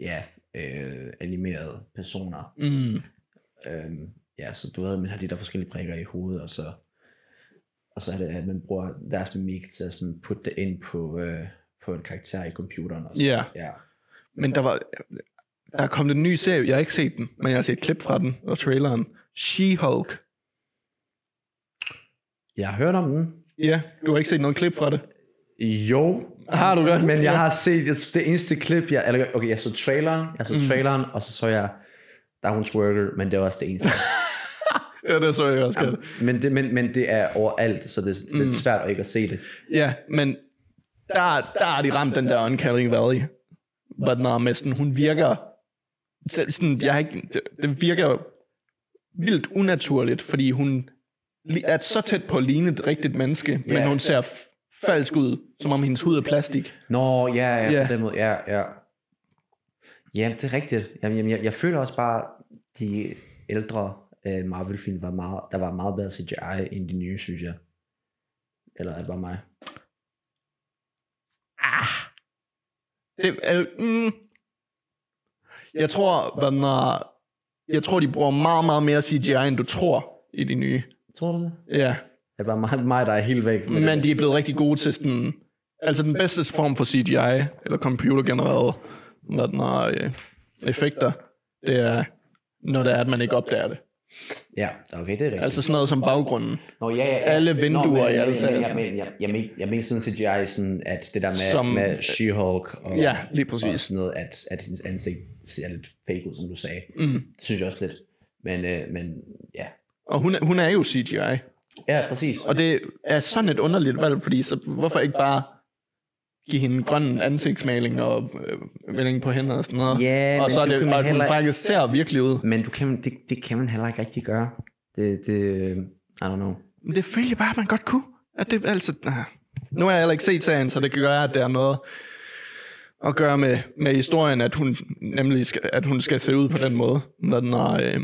ja, øh, animerede personer. Mm. Øhm, ja, så du ved, man har de der forskellige prikker i hovedet, og så, og så er det, at man bruger deres mimik til at sådan putte det ind på, øh, på en karakter i computeren. Og så. Ja. ja. Men der var, der er kommet en ny serie, jeg har ikke set den, men jeg har set et klip fra den og traileren. She-Hulk. Jeg har hørt om den. Ja, du har ikke set noget klip fra det? Jo. Har du godt? Men jeg Ja. har set det eneste klip, jeg, eller okay, jeg så traileren, jeg så Mm. traileren, og så så jeg, der er hun twerker, men det var også det eneste. Ja, det så jeg også godt. men, det, men, men det er overalt, så det er Mm. svært at ikke at se det. Ja, men der, der har de ramt den der Uncanny Valley. Sådan, hun virker... så- Sådan, jeg har ikke, det, det virker vildt unaturligt, fordi hun er så tæt på at ligne et rigtigt menneske, men Ja. hun ser falsk ud, som om hendes hud er plastik. Nå, ja, ja, Ja. på den måde, ja, ja. Ja, det er rigtigt. Jamen, jeg, jeg føler også bare, de ældre uh, Marvel-film var meget, der var meget bedre CGI end de nye, synes jeg. Eller er det bare mig? Det, er, mm, jeg tror, hvad er, jeg tror, de bruger meget, meget mere CGI, end du tror i de nye. Tror du det? Ja. Det er bare mig, mig der er helt væk. Men det. de er blevet rigtig gode til sådan... Altså den bedste form for CGI, eller computergenereret, hvad den er, øh, effekter, det er, når det er, at man ikke opdager det. Ja, okay, det er rigtigt. Altså sådan noget som baggrunden. Nå, ja, ja, ja. alle vinduer Nå, men, i alle men, jeg, jeg, jeg, men, jeg mener sådan CGI, sådan at det der med, Som- med She-Hulk og, Ja, lige præcis. og sådan noget, at, at hendes ansigt ser lidt fake ud, som du sagde. Mm. Det synes jeg også lidt. Men, øh, men ja. Og hun hun er jo CGI. Ja, præcis. Og det er sådan et underligt valg, fordi så hvorfor ikke bare give hende en grøn ansigtsmaling og øh, melding på hende og sådan noget. Ja, og så er det, kan og at hun heller- faktisk ser virkelig ud. Men du kan, det, det kan man heller ikke rigtig gøre. Det, det, I don't know. Men det følger bare, at man godt kunne. At det, altså, nah. Nu har jeg heller ikke set serien, så det kan gøre, at det er noget at gøre med, med historien, at hun nemlig skal, at hun skal se ud på den måde. Når den, er, øh,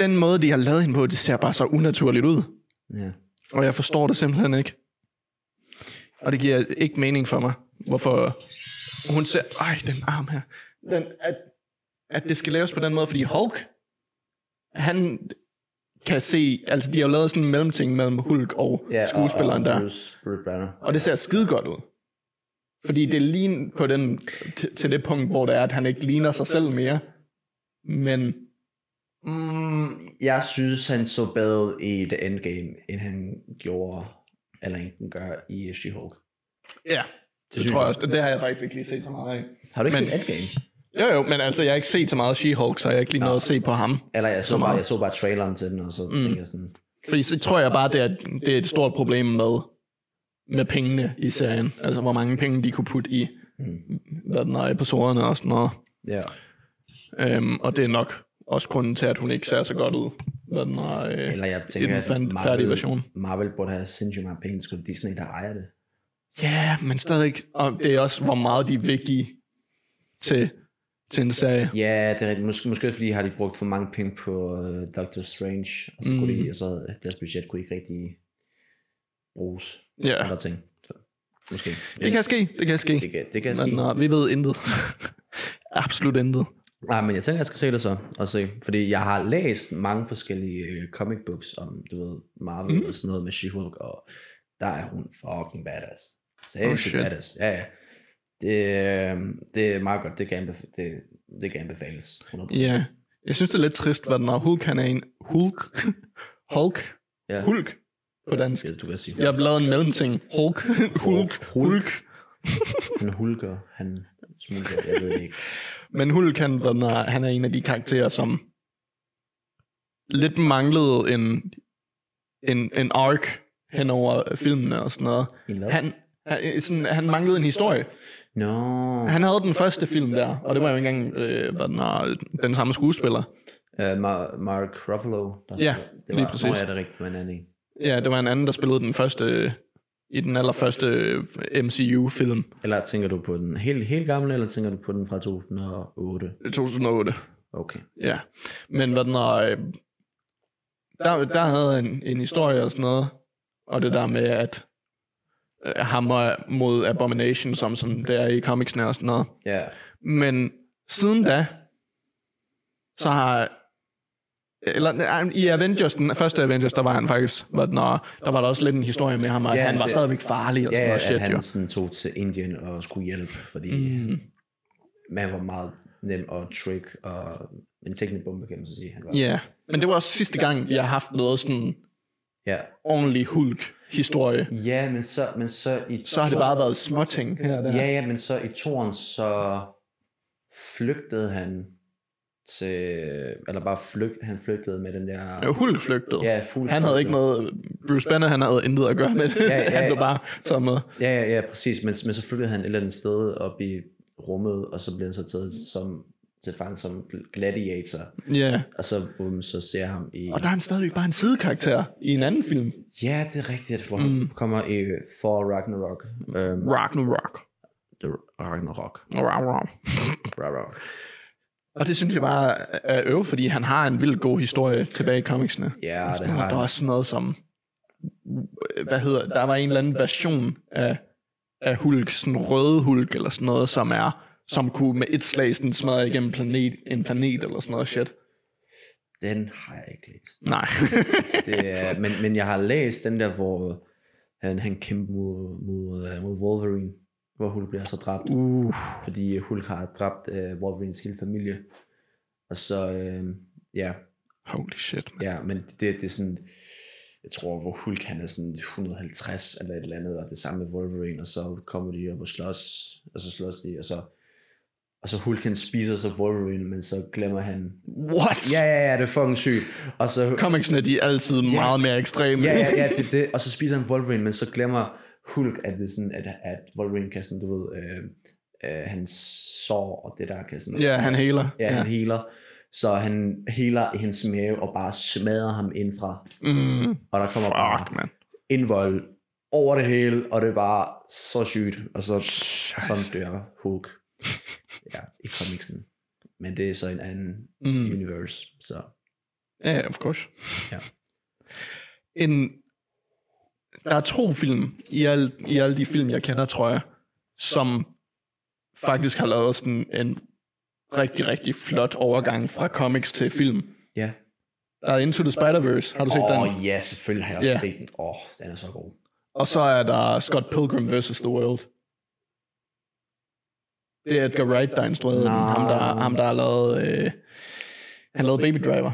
den måde, de har lavet hende på, det ser bare så unaturligt ud. Ja. Og jeg forstår det simpelthen ikke. Og det giver ikke mening for mig, hvorfor hun ser... Ej, den arm her. Den, at, at det skal laves på den måde, fordi Hulk, han kan se... Altså, de har jo lavet sådan en mellemting mellem Hulk og Ja, og- skuespilleren og, der. Bruce, Bruce Banner. Og det ser skide godt ud. Fordi det ligner på den, til, til det punkt, hvor det er, at han ikke ligner sig selv mere. Men Mm, jeg synes, han så bedre i The Endgame, end han gjorde, eller han gør i She-Hulk. ja, det, det tror jeg også. Det, det har jeg faktisk ikke lige set så meget af. Har du ikke Men- set Endgame? Jo, jo, men altså, jeg har ikke set så meget She-Hulk, så jeg har ikke lige noget at se på ham. Eller jeg så, Så bare, jeg så bare traileren til den, og så mm. tænkte jeg sådan, Fordi så tror jeg bare, det er, det er et stort problem med, med pengene i serien. Altså, hvor mange penge de kunne putte i, mm, hvad den er, episoderne og sådan noget. ja. Øhm, og det er nok også grunden til, at hun ikke ser så godt ud, hvad den er, øh, Eller jeg i tænker, den at fan- færdige version. Marvel burde have sindssygt mange penge, skulle Disney, der ejer det. Ja, men stadig. Og det er også, hvor meget de vil give til, til en serie. Ja, det er rigtigt. Måske, måske også fordi, har de brugt for mange penge på uh, Doctor Strange, og så, kunne Mm. de, og så deres budget kunne ikke rigtig bruges Ja, andre ting. Så, måske. det kan ske, det kan ske. det kan, det kan Men ske. uh, vi ved intet. Absolut intet. Nej, men jeg tænker, jeg skal se det så, og se, fordi jeg har læst mange forskellige øh, comic books om, du ved, Marvel Mm. og sådan noget med She-Hulk, og der er hun fucking badass. Oh, Sindssygt shit. badass, ja ja. Det, øh, det er meget godt, det kan, anbef- det, det kan anbefales. 100%. Ja, jeg synes, det er lidt trist, hvad den er. Hulk, han er en... Hulk? Hulk? ja. Hulk? På dansk. Du kan sige Jeg har lavet en mellemting. Hulk. Hulk. Hulk. Han hulker, han smulker, jeg ved ikke. Men Hulk, han, er, han er en af de karakterer, som lidt manglede en, en, en arc hen over filmene og sådan noget. En? Han, han, sådan, han manglede en historie. Nå, Han havde den første film der, og det var jo ikke engang øh, hvad den, er, den samme skuespiller. uh, Mar- Mark Ruffalo. Der Ja, det lige var, præcis. Nå, ja, det er rigtigt, men anden en. Ja, det var en anden, der spillede den første, i den allerførste MCU-film, Eller tænker du på den helt, helt gamle, eller tænker du på den fra 2008? 2008. Okay. Ja, men hvad den er, øh, der, der havde en, en historie og sådan noget, og det der med, at øh, ham og- mod Abomination, som, som det er i comicsene og sådan noget. Ja. Men siden da, så har eller nej, i Avengers, den første Avengers, der var han faktisk, hvad den er, der var der også lidt en historie med ham, at Ja, han var det- stadigvæk farlig og sådan Ja, noget at shit, han jo. sådan tog til Indien og skulle hjælpe, fordi mm. Mm, man var meget nem og trick og en teknisk bombe, kan man så sige. Han var. Ja, men det var også sidste gang, jeg har haft noget sådan ja. ordentlig Hulk-historie. Ja, men så, men så i... Så har det bare været småting her og der. Ja, ja, men så i toren, så flygtede han til, eller bare flygt, han flygtede med den der... Ja, Hulk flygtede. Ja, Hulk Han havde ikke noget, Bruce Banner, han havde intet at gøre med det. Ja, ja, han blev bare taget med. Ja, ja, ja, præcis, men, men så flygtede han et eller andet sted op i rummet, og så blev han så taget som, til fange som gladiator, Ja, og så, um, så ser jeg ham i... og der er han stadigvæk bare en sidekarakter i en anden film. Ja, det er rigtigt, hvor han Mm. kommer i Thor Ragnarok. Um, Ragnarok. Ragnarok. Ragnarok. Ragnarok. Og det synes jeg bare er øv, fordi han har en vild god historie tilbage i comicsene. Ja, det har der er også sådan noget som, hvad hedder, der var en eller anden version af, af Hulk, sådan røde Hulk eller sådan noget, som er, som kunne med et slag sådan smadre igennem planet, en planet eller sådan noget shit. Den har jeg ikke læst. Nej. Det er, men, men jeg har læst den der, hvor han, han kæmper mod, mod, øh, mod Wolverine, hvor Hulk bliver så dræbt, uh, fordi Hulk har dræbt uh, Wolverines hele familie. Og så, øh, ja, holy shit, man. ja, men det, det er sådan, jeg tror, hvor Hulk han er sådan 150 eller et eller andet, og det samme med Wolverine, og så kommer de op og slås, og så slås de, og så, og så Hulk han spiser så Wolverine, men så glemmer han, What? ja, ja, ja, det er fucking sygt, og så, Comicsene, de er altid meget mere ekstreme. Ja, ja, ja, det, det. Og så spiser han Wolverine, men så glemmer Hulk, at det sådan, at, at Wolverine kan sådan, du ved, øh, øh, hans sår og det der kan sådan, ja han healer. ja, han healer. Så han healer i hendes mave og bare smadrer ham indfra. Mm, Og der kommer bare fuck, man. indvold over det hele, og det er bare så sygt. Og så sådan dør Hulk. Ja, i comicsen. Men det er så en anden Mm. universe, så Ja, yeah, of course. Ja. En, der er to film i, al, i alle de film, jeg kender, tror jeg, som faktisk har lavet sådan en rigtig, rigtig flot overgang fra comics til film. ja. Der er Into the Spider-Verse, har du set Åh, den? oh, ja, selvfølgelig har jeg Ja. set den. Åh, oh, den er så god. Og så er der Scott Pilgrim vs. The World. Det er Edgar Wright, der har instrueret den. Ham, der, ham, der har lavet... Øh, han lavede Baby Driver. Den har jeg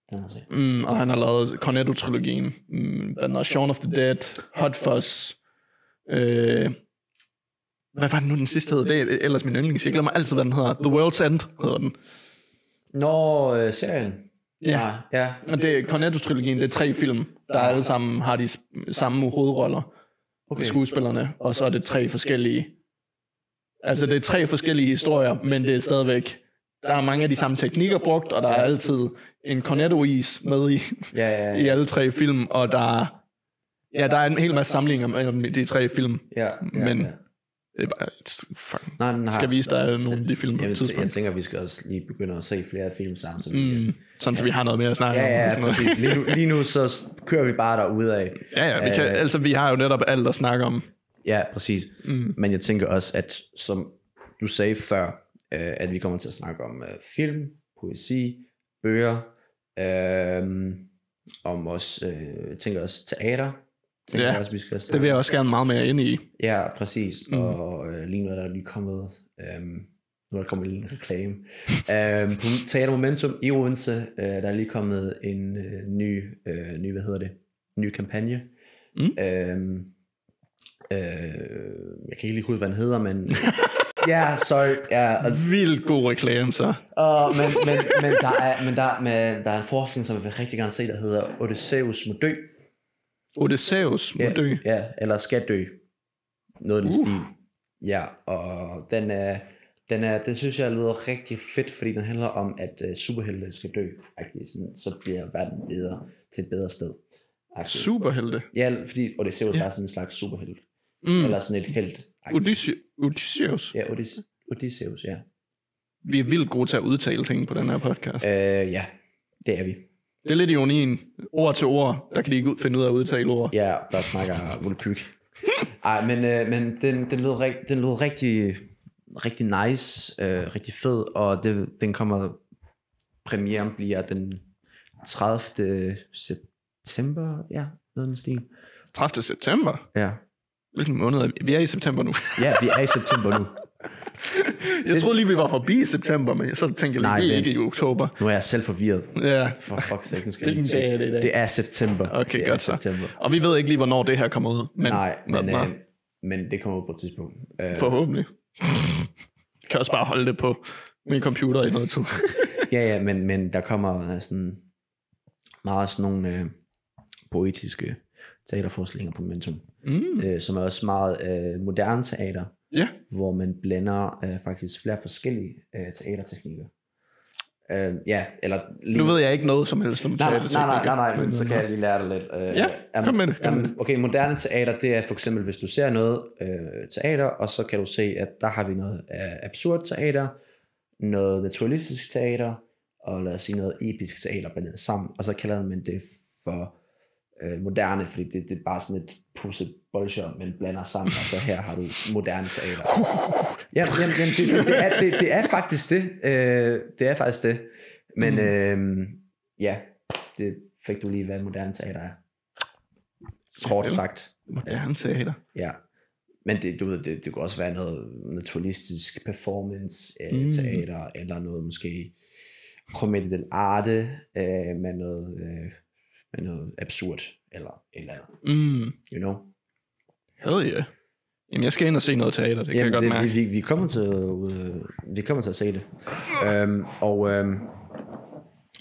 set. Mm, og han har lavet Cornetto-trilogien. Mm, den er Shaun of the Dead, Hot Fuzz. Øh, hvad var den nu den sidste hed? Det er ellers min yndlings. Jeg glemmer altid, hvad den hedder. The World's End hedder den. Nå, øh, serien. Ja. ja. Og det er Cornetto-trilogien, det er tre film, der alle sammen har de samme hovedroller. Okay. Skuespillerne, og så er det tre forskellige... Altså, det er tre forskellige historier, men det er stadigvæk... Der er mange af de samme teknikker brugt, og der er altid en Cornetto-is med i, Ja, ja, i ja. alle tre film, og der er, ja, der er en hel masse samlinger mellem de tre film. ja, ja Men- ja. Det er bare, fucking, Nej, har, skal vise dig nogle af de film på jeg, et jeg, jeg tidspunkt. tænker, vi skal også lige begynde at se flere film sammen. Så vi, Mm, sådan, så vi har noget mere at snakke ja, om. ja, sådan noget. præcis. Lige nu, lige nu så kører vi bare derude af. Ja, ja, vi, kan, Øh, altså, vi har jo netop alt at snakke om. Ja, præcis. Mm. Men jeg tænker også, at som du sagde før, øh, at vi kommer til at snakke om øh, film, poesi, bøger, øh, om også, øh, tænker også teater. Tænker Ja, også, vi skal Det vil jeg også gerne meget mere ind i. Ja, præcis. Mm. Og øh, lige nu er der lige kommet, øhm, nu er der kommet en reklame. øhm, på Teater Momentum i Odense, øh, der er lige kommet en øh, ny, øh, ny, hvad hedder det, ny kampagne. Mm. Øhm, øh, jeg kan ikke lige huske, hvad den hedder, men... ja, sorry. Ja, og, Vildt god reklame, så. og, men, men, men, der er, men, der, men der er en forskning, som jeg vil rigtig gerne se, der hedder Odysseus må dø. Odysseus må Ja, dø. Ja, eller skal dø. Noget af den Uh. stil. Ja, og den er, den er, det synes jeg lyder rigtig fedt, fordi den handler om, at uh, superhelte skal dø. Sådan, så bliver verden bedre til et bedre sted. Superhelte. Ja, fordi Odysseus Ja. er sådan en slags superhelt. Mm. Mm. Eller sådan et helt. Odysseus. Odysseus. Ja, Odys- Odysseus, ja. Vi er vildt gode til at udtale ting på den her podcast. Øh, ja, det er vi. Det er lidt ironien. Ord til ord, der kan de ikke ud- finde ud af at udtale ord. Ja, der snakker volapyk. Ej, men, øh, men den, den, lød, rig- den lød rigtig, rigtig nice, øh, rigtig fed, og det, den kommer, premieren bliver den 30. september, ja, noget den stil. 30. september. Ja. Hvilken måned er vi? Vi er i september nu. ja, vi er i september nu. Jeg troede lige, vi var forbi i september, men så tænkte jeg Nej, lige, vi er ikke i oktober. Nu er jeg selv forvirret. Ja, For fuck's sake, nu skal Hvilken dag er det i dag? Det er september. Okay, det godt så. september. og vi ved ikke lige, hvornår det her kommer ud. Men, Nej, men, men, øh, men det kommer ud på et tidspunkt. Øh, forhåbentlig. Jeg kan også bare holde det på min computer i noget tid. Ja, ja, men, men der kommer sådan meget sådan nogle øh, poetiske teaterforestillinger på Momentum, Mm. øh, som er også meget øh, moderne teater, Ja, hvor man blander øh, faktisk flere forskellige øh, teaterteknikker. Øh, ja, eller... lige- nu ved jeg ikke noget som helst om Nej, nej, nej, nej, nej, men så kan jeg lige lære dig lidt. Øh, Ja, jamen, kom med det, jamen, Okay, moderne teater, det er for eksempel, hvis du ser noget øh, teater, og så kan du se, at der har vi noget af absurd teater, noget naturalistisk teater, og lad os sige noget episk teater blandet sammen, og så kalder man det for øh, moderne, fordi det, det er bare sådan et pusset bolsjer, men blander sammen, og så her har du moderne teater. Ja, jamen, jamen, det, det, det, er, det, det er faktisk det. Øh, det er faktisk det. Men Mm. øh, ja, det fik du lige, hvad moderne teater er. Kort sagt. Moderne teater. Ja. Men det, du ved, det, det kunne også være noget naturalistisk performance øh, Mm. teater, eller noget måske comedy dell'arte øh, med noget, øh, med noget absurd, eller et eller andet, Mm. you know. Hell yeah. Jamen, jeg skal ind og se noget teater, det kan Jamen, jeg godt det, mærke. vi, vi, kommer til, øh, vi kommer til at se det. Øhm, og øhm,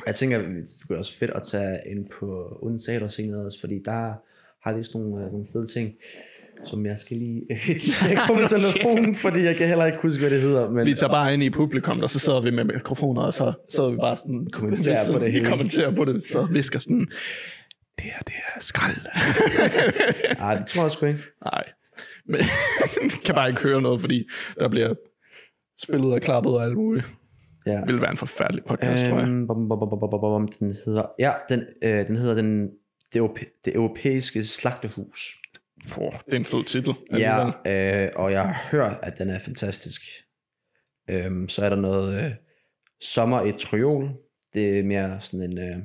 jeg tænker, det kunne også fedt at tage ind på Uden Teater også, fordi der har vi sådan nogle, øh, nogle fede ting, som jeg skal lige tjekke på min telefon, fordi jeg kan heller ikke huske, hvad det hedder. Men, Vi tager bare ind i publikum, og så sidder vi med mikrofoner, og så sidder vi bare sådan... Kommenterer vi på det Vi hele. kommenterer på det, så visker sådan... Det her, det er skrald. Nej, det tror jeg sgu ikke. Nej. Men kan bare ikke høre noget, fordi der bliver spillet og klappet og alt muligt. Ja. Det ville være en forfærdelig podcast, tror jeg. Øhm, bom, bom, bom, bom, bom, bom, den hedder, ja, den, øh, den hedder den, det, det europæiske slagtehus. Oh, det er en fed titel. Ja, øh, og jeg har hørt, at den er fantastisk. Øhm, så er der noget øh, Sommer i Triol. Det er mere sådan en øh,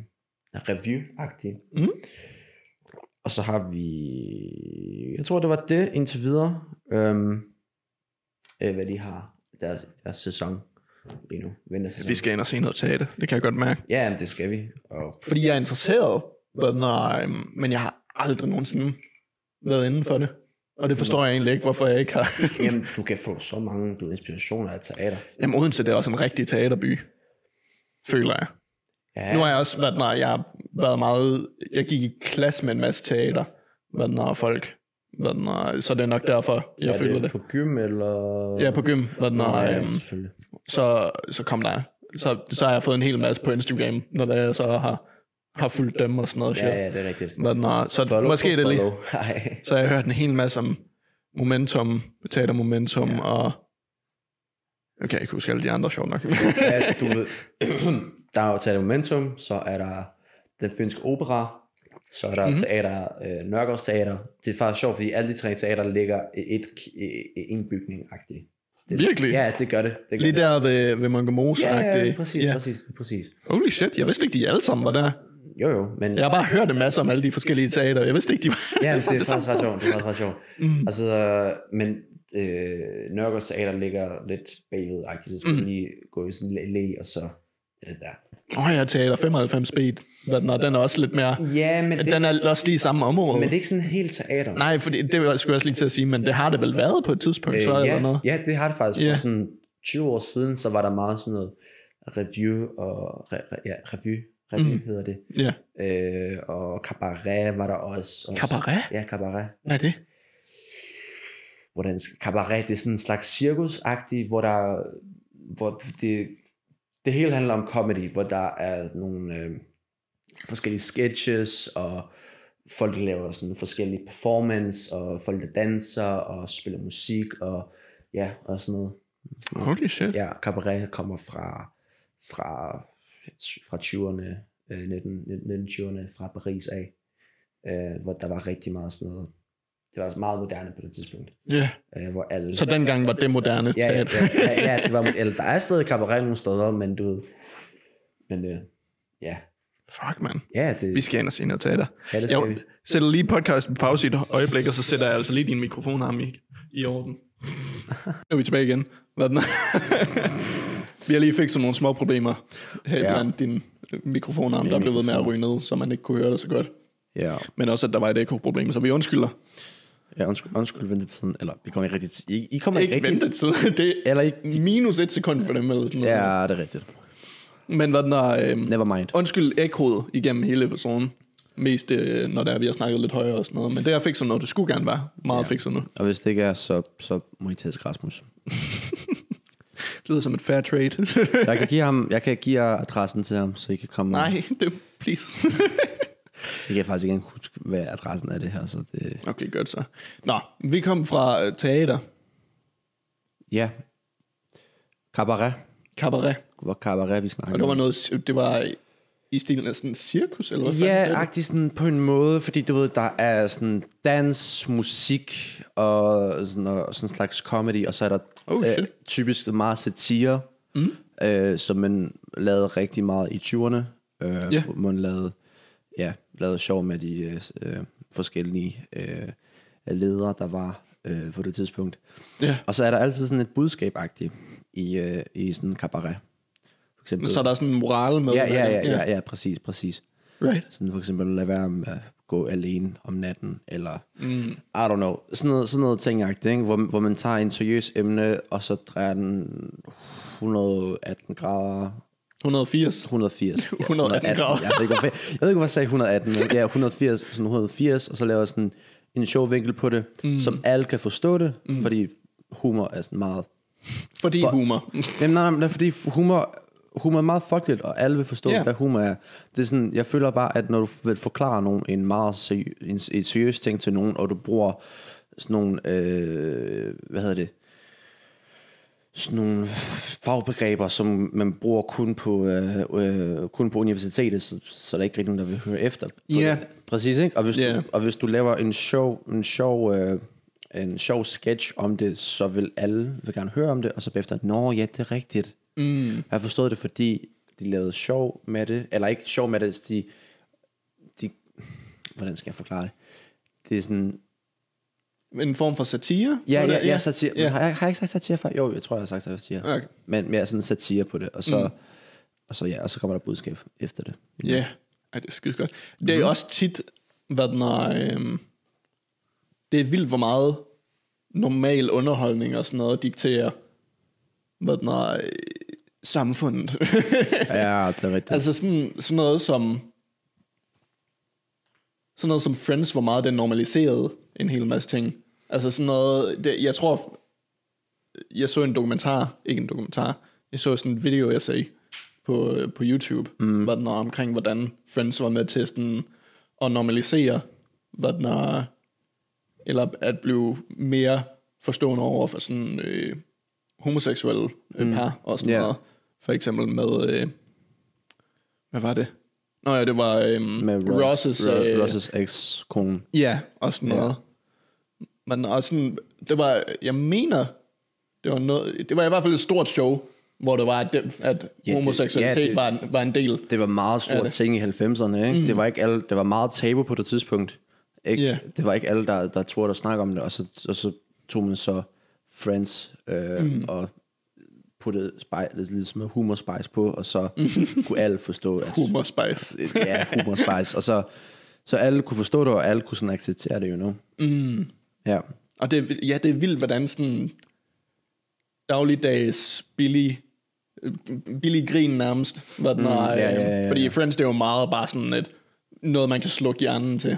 review-agtig. Mm. Og så har vi, jeg tror det var det indtil videre, øhm, øh, hvad de har, deres, deres sæson lige nu. Vintersæson. Vi skal ind og se noget teater, det kan jeg godt mærke. Ja, det skal vi. Og, Fordi jeg er interesseret, når, øhm, men jeg har aldrig nogensinde været inden for det. Og det forstår jeg egentlig ikke, hvorfor jeg ikke har. jamen, du kan få så mange du, inspirationer af teater. Jamen Odense, det er også en rigtig teaterby, føler jeg. Ja, Nu har jeg også været, når jeg har været meget, jeg gik i klasse med en masse teater, hvad når folk, hvad når, så det er nok derfor, jeg er føler det. det. på gym, eller? Ja, på gym, hvad når, ja, øhm, så, så kom der, så, så har jeg fået en hel masse på Instagram, når jeg så har, har fulgt dem og sådan noget. shit. Ja, ja, det er rigtigt. Hvad når, så Follow måske det lige, så har jeg hørt en hel masse om Momentum, Teater Momentum, Ja. og jeg kan ikke huske alle de andre, sjovt nok. ja, du ved, der er jo Teater Momentum, så er der den fynske opera, så er der Mhm. mm-hmm. teater, øh, Nørgaards Teater. Det er faktisk sjovt, fordi alle de tre teater ligger i et, en bygning-agtigt. Det- Virkelig? Ja, det gør det. det gør Lige det. der ved, ved Monke Mose. Ja, ja, præcis, ja. præcis, præcis. Holy shit, jeg vidste ikke, de alle sammen var der. Jo, jo, men Jeg har bare hørt en masse om alle de forskellige teater. Jeg vidste ikke, de var ja, det, det er faktisk ret sjovt. Det er faktisk ret sjovt. Mm. Altså, men øh, Nørgaards Teater ligger lidt bagved-agtigt, så skulle Mm. lige gå i sådan en læ, og så er det der. Åh, oh, jeg teater 95 speed. Hvad den er, den er også lidt mere... Ja, men det, Den er også lige i samme område. men det er ikke sådan helt teater. Nej, fordi det var- skulle jeg også lige til at sige, men det har det vel været på et tidspunkt, så øh, eller ja, noget. ja, det har det faktisk. Ja. For sådan 20 år siden, så var der meget sådan noget review og re, re, ja, review, review Mm. mm. hedder det. Ja. Øh, og cabaret var der også. også. Cabaret? Ja, cabaret. Hvad er det? Hvordan cabaret, det er sådan en slags cirkusagtigt, hvor der, hvor det, det hele handler om comedy, hvor der er nogle øh, forskellige sketches, og folk der laver sådan forskellige performance, og folk der danser, og spiller musik, og ja, og sådan noget. Holy shit. Ja, cabaret kommer fra, fra, fra 20'erne, øh, 19, 1920'erne, fra Paris af, øh, hvor der var rigtig meget sådan noget, det var altså meget moderne på det tidspunkt, Ja. øh, hvor alle... Så dengang var det moderne ja, ja, teater. ja, ja, ja, det var, eller der er stadig cabaret nogle steder, men du ved, men øh, ja, Fuck, man. ja, det, Vi skal ind og se noget teater. ja, det skal Jeg vi. sætter lige podcasten på pause i et øjeblik, og så sætter jeg altså lige din mikrofonarm i, i orden. Nu er vi tilbage igen. Hvad den? Vi har lige fikset nogle små problemer her Ja. ja. blandt dine mikrofoner, der blev ved med at ryge ned, så man ikke kunne høre det så godt. Ja, Men også, at der var et ekko-problem, så vi undskylder. ja undskyld, undskyld ventetiden. Eller, vi kommer ikke rigtig til... I, I kommer Ikke ikke ventetid. Det er Eller ikke... minus et sekund for dem. Eller sådan noget. Ja, det er rigtigt. Men hvad den er, øhm, Never mind. undskyld ekkoet igennem hele episoden. Mest øh, når der er, vi har snakket lidt højere og sådan noget. Men det er fikset nu. Det skulle gerne være meget ja. fikset nu. Og hvis det ikke er, så, så må I tæske Rasmus. Lyder som et fair trade. Jeg kan give, ham, jeg kan give jer adressen til ham, så I kan komme... Nej, det, please. Jeg kan faktisk ikke huske, hvad adressen er det her, så det... okay, godt så. Nå, vi kom fra øh, teater. Ja. Cabaret. Cabaret. Det var cabaret, vi snakkede Og det var noget, det var i stilen af sådan en cirkus, eller hvad Ja, agtigt sådan på en måde, fordi du ved, der er sådan dans, musik og sådan, og sådan en slags comedy, og så er der Oh, øh, shit. typisk meget satire, mm. øh, som man lavede rigtig meget i 20'erne, øh, hvor man lavede, ja, lavede sjov med de øh, øh, forskellige øh, ledere, der var øh, på det tidspunkt. Ja. Og så er der altid sådan et budskab-agtigt i, øh, i sådan en cabaret. Eksempel, Så er der sådan en moral med. ja, hvad ja, det- ja, ja, ja, præcis, præcis. Right. Sådan for eksempel lade være med at gå alene om natten, eller mm. I don't know, sådan noget, sådan noget ting, ikke? Hvor, hvor man tager en seriøs emne, og så drejer den 118 grader, 180. 180. 118 grader. Jeg ved ikke, hvorfor, jeg ved ikke, hvorfor jeg sagde 118, men ja, 180, sådan 180, og så laver jeg sådan en sjov vinkel på det, mm. som alle kan forstå det, mm. fordi humor er sådan meget... Fordi For- humor. Jamen, nej, nej, fordi humor, humor er meget folkeligt, og alle vil forstå, yeah. hvad humor er. Det er sådan, jeg føler bare, at når du vil forklare nogen en meget seriøs, en, et seriøst ting til nogen, og du bruger sådan nogle, øh, hvad hedder det, sådan nogle fagbegreber, som man bruger kun på, øh, øh, kun på universitetet, så, så er der ikke rigtig nogen, der vil høre efter. Ja. det. Præcis, ikke? Og hvis, Ja. du, og hvis du laver en sjov, en sjov, øh, en sjov sketch om det, så vil alle vil gerne høre om det, og så bagefter, nå ja, det er rigtigt. Mm. Jeg har forstået det, fordi de lavede sjov med det, eller ikke sjov med det, de, de hvordan skal jeg forklare det? Det er sådan, En form for satire? ja, ja, ja, satire. Ja. Har, jeg, har jeg ikke sagt satire før? Jo, jeg tror, jeg har sagt satire. Okay. Men mere sådan satire på det, og så, mm. og så, ja, og så kommer der budskab efter det. Ja, Ej, det er skide godt. Det er mm. også tit, hvad den er, øhm, det er vildt, hvor meget normal underholdning og sådan noget dikterer, hvad den er, øh, samfundet. Ja, det er rigtigt. altså sådan, sådan noget som, sådan noget som Friends, hvor meget det normaliserede en hel masse ting. Altså sådan noget, det, jeg tror, jeg så en dokumentar, ikke en dokumentar, jeg så sådan en video essay på, på YouTube, mm. hvad den er omkring, hvordan Friends var med til sådan at normalisere, hvad den er, eller at blive mere forstående over for sådan øh, homoseksuelle øh, par og sådan Ja. noget. For eksempel med, øh, hvad var det? Nå ja, det var øh, med Rosses, Ro- øh, eks-kone. Ja, og sådan Ja. noget. Men og sådan, det var, jeg mener, det var, noget, det var i hvert fald et stort show, hvor det var, at, at det- homoseksualitet ja, det- var, en, var en del. Det var meget stort Ja, ja, det- ting i 90'erne, ikke? Mm. Det var ikke alle, det var meget tabu på det tidspunkt. Ikke? Ja. Det var ikke alle, der, der turde at snakke om det, og så, og så tog man så Friends øh, mm. og puttede spice, lidt, lidt med humor spice på, og så kunne alle forstå, at Humor spice. ja, humor spice, og så, så alle kunne forstå det, og alle kunne sådan acceptere det, you know. Mm. Ja. Og det, er ja, det er vildt, hvordan sådan dagligdags billig, billig grin nærmest, hvad den er, ja, ja, ja, ja. fordi Friends det er jo meget bare sådan et, noget, man kan slukke hjernen til.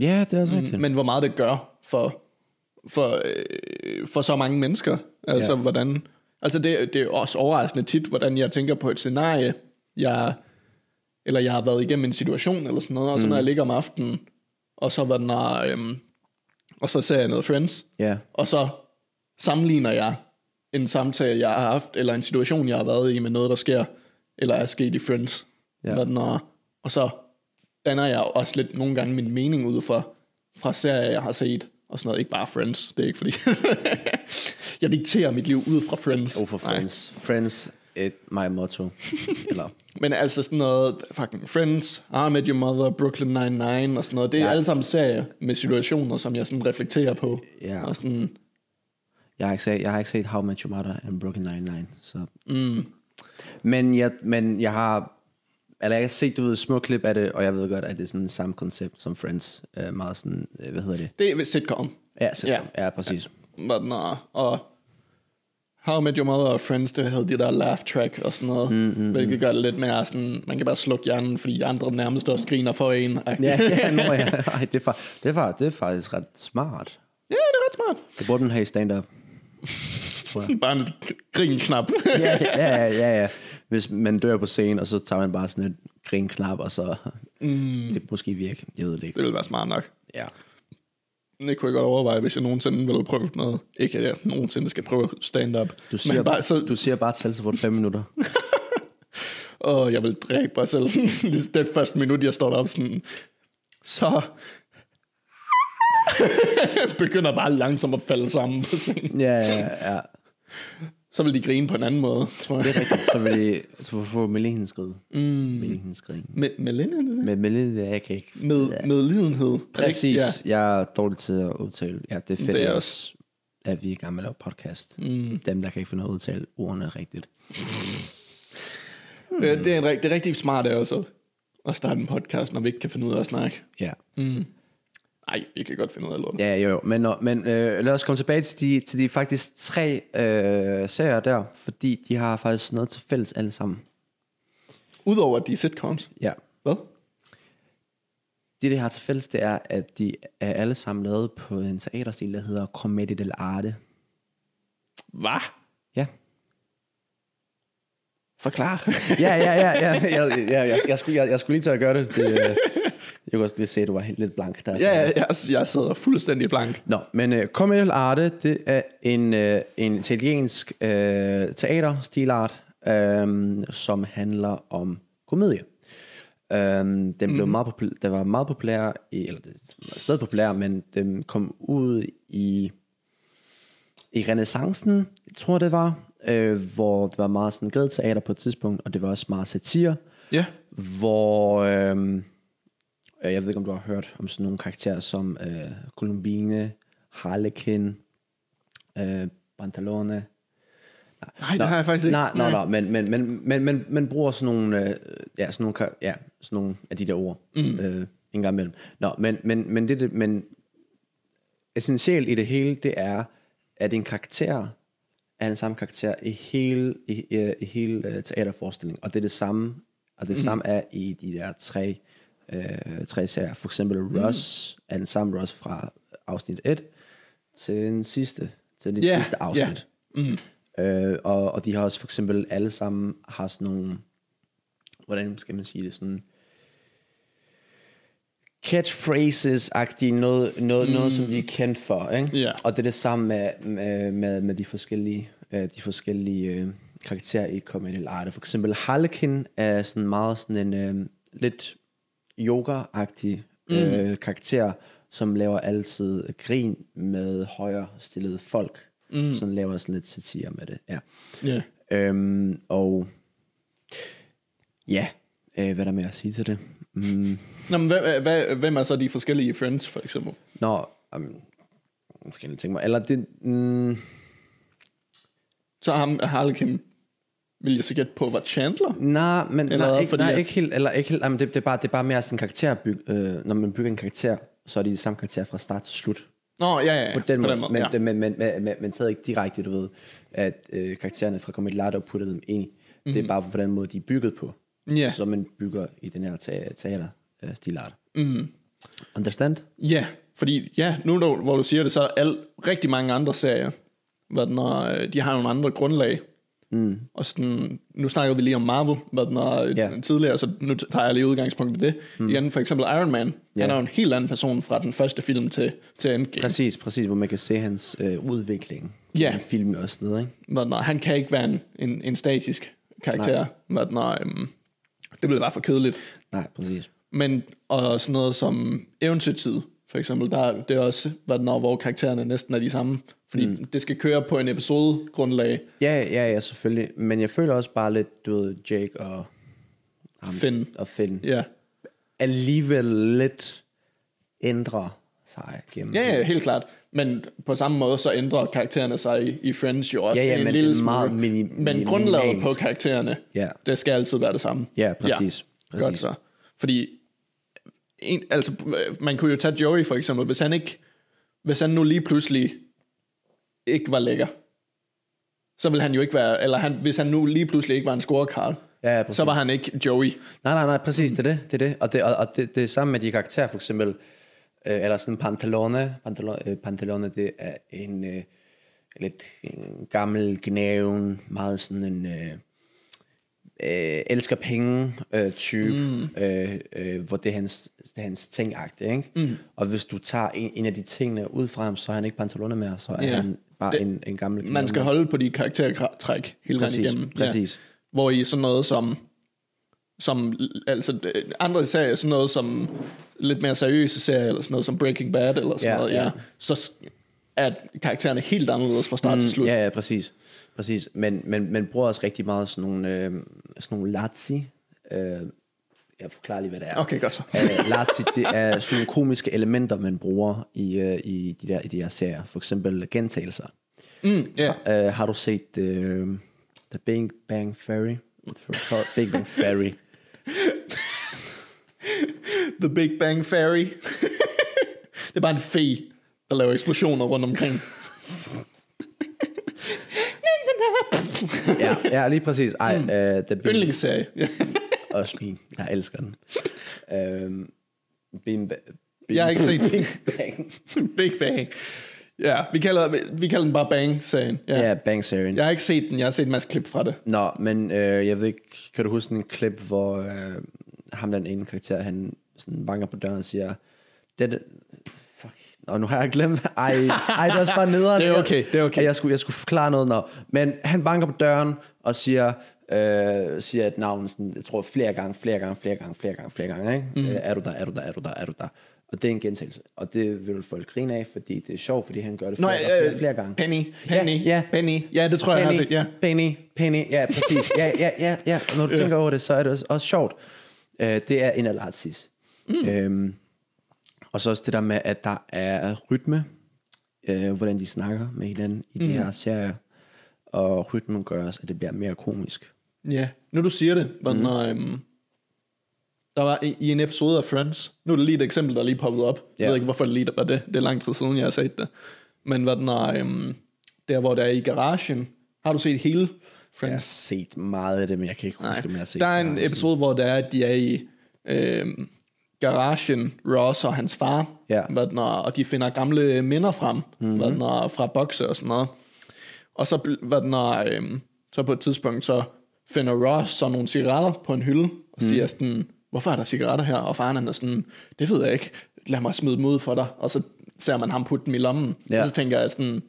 ja, det er også rigtigt. Men hvor meget det gør for, for, øh, for så mange mennesker. Altså, ja. hvordan... Altså, det, det er også overraskende tit, hvordan jeg tænker på et scenarie, jeg, eller jeg har været igennem en situation, eller sådan noget, og så når jeg ligger om aftenen, og så, var er, øhm, og så ser jeg noget Friends, Ja, og så sammenligner jeg en samtale, jeg har haft, eller en situation, jeg har været i med noget, der sker, eller er sket i Friends. Ja. Den er, og så danner jeg også lidt nogle gange min mening ud fra, fra serier, jeg har set, og sådan noget. Ikke bare Friends, det er ikke fordi... jeg dikterer mit liv ud fra Friends. over for Nej. Friends. Friends, it, my motto. Eller, Men altså sådan noget, fucking Friends, I Met Your Mother, Brooklyn Nine-Nine og sådan noget, det er Ja. alle sammen serier med situationer, som jeg sådan reflekterer på. Ja. Og sådan, Jeg har ikke set, jeg har ikke set How I Met Your Mother and Brooklyn Nine-Nine. Så. Mm. Men, jeg, men jeg har... Eller jeg har set, du ved, små klip af det, og jeg ved godt, at det er sådan samme koncept som Friends. Uh, meget sådan, uh, hvad hedder det? Det er sitcom. Ja, så, Ja. ja. ja præcis. Men, uh, og How I Met Your Mother og Friends, det havde de der laugh track og sådan noget, mm, mm, hvilket gør det lidt mere sådan, man kan bare slukke hjernen, fordi andre nærmest også griner for en. Ja, ja, nå, ja. Ej, det, er, fa- det, er, fa- det er faktisk ret smart. ja, det er ret smart. Det burde den have i stand-up. Bare en grin-knap. ja, ja, ja, ja, ja. Hvis man dør på scenen, og så tager man bare sådan et grinknap, og så mm. det måske virke. Jeg ved det ikke. det ville være smart nok. Ja. Det kunne jeg godt overveje, hvis jeg nogensinde ville prøve noget. Ikke at jeg nogensinde skal prøve stand-up. Du siger, men bare, så, du siger bare tal, så får du fem minutter. Åh, jeg vil dræbe mig selv. det første minut, jeg står deroppe sådan, så begynder bare langsomt at falde sammen på scenen. ja, ja, ja. Så vil de grine på en anden måde, tror jeg. Det er rigtigt. Så vil det, så få melenhenskrid. Mm. Melenhenskrid. Med, med lidenhed? Med melen, jeg kan ikke. Med, med lidenhed. Præcis. Ja. Ja. Jeg er dårlig til at udtale. Ja, det er fedt, Det er også- at vi er i gang med at lave podcast. Mm. Dem, der kan ikke finde ud af at udtale ordene rigtigt. Det, det, er en, det er rigtig smart er også at starte en podcast, når vi ikke kan finde ud af at snakke. Ja. Nej, vi kan godt finde ud af lort. Ja, jo, jo. Men, nå, men øh, lad os komme tilbage til de, til de faktisk tre øh, serier der, fordi de har faktisk noget til fælles alle sammen. Udover at de er sitcoms. Ja. Hvad? Det, de har til fælles, det er, at de er alle sammen lavet på en teaterstil, der hedder Commedia dell'arte. Hvad? Ja. Forklar. Ja, ja, ja, ja, ja, ja jeg, jeg, skulle, jeg, jeg skulle lige til at gøre det. det øh, jeg kunne også lige se, at du var helt lidt blank der. så- ja, jeg, jeg sidder fuldstændig blank. Nå, men uh, Commedia dell'arte, det er en, uh, en italiensk uh, teaterstilart, um, som handler om komedie. Um, den blev meget populær, den var meget populær, i, eller det var stadig populær, men den kom ud i, i renaissancen, tror jeg det var, øh, hvor det var meget sådan teater på et tidspunkt, og det var også meget satire, Ja. hvor øh, jeg ved ikke om du har hørt om sådan nogle karakterer som øh, Columbine, Harlequin, øh, Pantalone. Nej, det har jeg faktisk ikke. Nej, nej, nej, men, men, men, men, men, men bruger sådan nogle, øh, ja, sådan nogle, ja, sådan nogle af de der ord mm. øh, en gang imellem. Nå, men, men, men, det, det, men essentielt i det hele, det er, at en karakter er den samme karakter i hele, i, i, i hele uh, teaterforestillingen, og det er det samme, og det mm. samme er i de der tre, øh, tre serier. For eksempel Ross er den samme Ross fra afsnit 1 til den sidste, til det Ja, sidste afsnit. Mm. Øh, og, og de har også for eksempel alle sammen har sådan nogle, hvordan skal man sige det, sådan catchphrases-agtige, noget, noget, mm. noget, som de er kendt for, ikke? Ja. Og det er det samme med, med, med, med de forskellige, øh, de forskellige øh, karakterer i Comedy Arte. For eksempel Harlequin er sådan meget sådan en øh, lidt yoga-agtig øh, karakter, som laver altid grin med højere stillede folk. Mm. Sådan laver sådan lidt satire med det, ja. Ja. Øhm, og ja, øh, hvad er der med at sige til det? Mm, Nå, men hvad, hvad, hvem er så de forskellige friends, for eksempel? nå, um, skal jeg tænke mig, eller det, mm, Så ham Harlequin, vil jeg så gætte på, var Chandler? nej, men Eller nej, ikke, fordi nej, at- ikke helt, eller ikke helt, jamen, det, det, er bare, det er bare mere sådan en karakterbyg, øh, når man bygger en karakter, så er de de samme karakter fra start til slut. Nå, ja, ja, ja. På den måde, men, ja. men, men, men, men, men, men taget ikke direkte, du ved, at øh, karaktererne fra Comedy Larte og putter dem ind i. Mm-hmm. Det er bare på den måde, de er bygget på. Ja. Så man bygger i den her te- teater øh, stilart. Mm. Understand? Ja, fordi ja, nu hvor du siger det, så er al, rigtig mange andre serier, hvad den øh, de har nogle andre grundlag. Mm. Og sådan, nu snakker vi lige om Marvel, hvad den er yeah. tidligere, så nu tager jeg lige udgangspunkt i det. Mm. Igen, for eksempel Iron Man, yeah. han er jo en helt anden person fra den første film til, til Endgame. Præcis, præcis, hvor man kan se hans øh, udvikling. Ja. I film og sådan noget, ikke? Hvad den er, han kan ikke være en, en, en statisk karakter. Hvad den er, øhm, det bliver bare for kedeligt. Nej, præcis. Men og sådan noget som eventyrtid, for eksempel, der, det er også, hvad den er, hvor karaktererne næsten er de samme. Fordi mm. det skal køre på en episode grundlag. Ja, ja, ja, selvfølgelig. Men jeg føler også bare lidt, du ved, Jake og, ham, Finn. og Finn Ja. alligevel lidt ændrer sig gennem. ja, ja, helt klart. Men på samme måde, så ændrer karaktererne sig i, i Friends jo også Ja, ja, en men lille smule. meget mini- men grundlaget på karaktererne, Ja. det skal altid være det samme. Ja, præcis. præcis. Godt så. Fordi, en, altså, man kunne jo tage Joey for eksempel, hvis han ikke, hvis han nu lige pludselig ikke var lækker, så ville han jo ikke være, eller han, hvis han nu lige pludselig ikke var en scorekarl, Ja, ja, præcis. så var han ikke Joey. Nej, nej, nej, præcis, det er det, det er det. Og det, og, og det, det er samme med de karakterer, for eksempel, øh, eller sådan Pantalone, Pantalone, øh, Pantalone det er en øh, lidt en gammel gnæven, meget sådan en, øh, øh, elsker penge øh, type, mm. øh, øh, hvor det er hans, det er hans ting ikke? Mm. Og hvis du tager en, en af de tingene ud fra ham, så er han ikke Pantalone mere, så er Ja. han bare Det- en, en gammel Man skal holde på de karaktertræk hele vejen igennem. præcis. Hvor i sådan noget som, som altså øh, andre serier, sådan noget som lidt mere seriøse serier, eller sådan noget som Breaking Bad, eller sådan Ja, noget, ja, ja. så s- er karaktererne helt anderledes fra start mm, til slut. Ja, ja, præcis. præcis. Men, men, men bruger også rigtig meget sådan nogle, øh, sådan nogle lazzi. Øh, jeg forklarer lige, hvad det er. Okay, godt så. Lazzi, det er sådan nogle komiske elementer, man bruger i, uh, i, de der, i de her serier. For eksempel gentagelser. Mm, ja. Uh, har du set uh, The Big Bang Theory? Big Bang Theory. The Big Bang Theory. det er bare en fe, der laver eksplosioner rundt omkring. ja, ja, lige præcis. Ej, uh, The Big Yndlingsserie. Ja. Også min. Jeg elsker den. Uh, Big, Jeg har ikke set Big Bang. Big Bang. Ja, vi kalder, vi kalder den bare Bang-serien. Ja. Ja, Bang Serien. Jeg har ikke set den, jeg har set en masse klip fra det. Nå, men øh, jeg ved ikke, kan du huske en klip, hvor øh, ham den ene karakter, han sådan banker på døren og siger, det, Nå, nu har jeg glemt, ej, ej, det er også bare nederen. Det er okay, det er okay. Jeg, jeg, skulle, jeg skulle forklare noget, nå. Men han banker på døren og siger, øh, siger et navn, sådan, jeg tror flere gange, flere gange, flere gange, flere gange, flere gange, ikke? Mm. Øh, er du der, er du der, er du der, er du der? Og det er en gentagelse. Og det vil folk grine af, fordi det er sjovt, fordi han gør det Nå, flere, flere, øh, flere, flere gange. Penny, Penny, Ja, ja. Penny. Ja, det tror jeg, jeg har set. Ja. Penny, Penny, ja, præcis. Ja, ja, ja, ja. Og når du tænker over det, så er det også, også sjovt. Uh, det er en af Lazis. Mm. Øhm, og så også det der med, at der er rytme, uh, hvordan de snakker med hinanden i de Mm. her serier. Og rytmen gør også, at det bliver mere komisk. Ja, nu du siger det, var mm. når, øhm, der var i, i en episode af Friends, nu er det lige et eksempel, der lige poppet op. Jeg Ja. ved ikke, hvorfor det lige var det. Det er lang tid siden, jeg har set det. Men hvad den er, øhm, der hvor der er i garagen, har du set hele Jeg har Friends? set meget af det, men jeg kan ikke huske, om jeg har set der er en episode, hvor der er, at de er i øhm, garagen, Ross og hans far, Ja. hvad den er, og de finder gamle minder frem, mm-hmm. hvad den er, fra bokse og sådan noget. Og så, hvad den er, øhm, så på et tidspunkt, så finder Ross så nogle cigaretter på en hylde, og siger sådan, hvorfor er der cigaretter her? Og faren han er sådan, det ved jeg ikke, lad mig smide dem ud for dig. Og så ser man ham putte dem i lommen, Ja. og så tænker jeg sådan,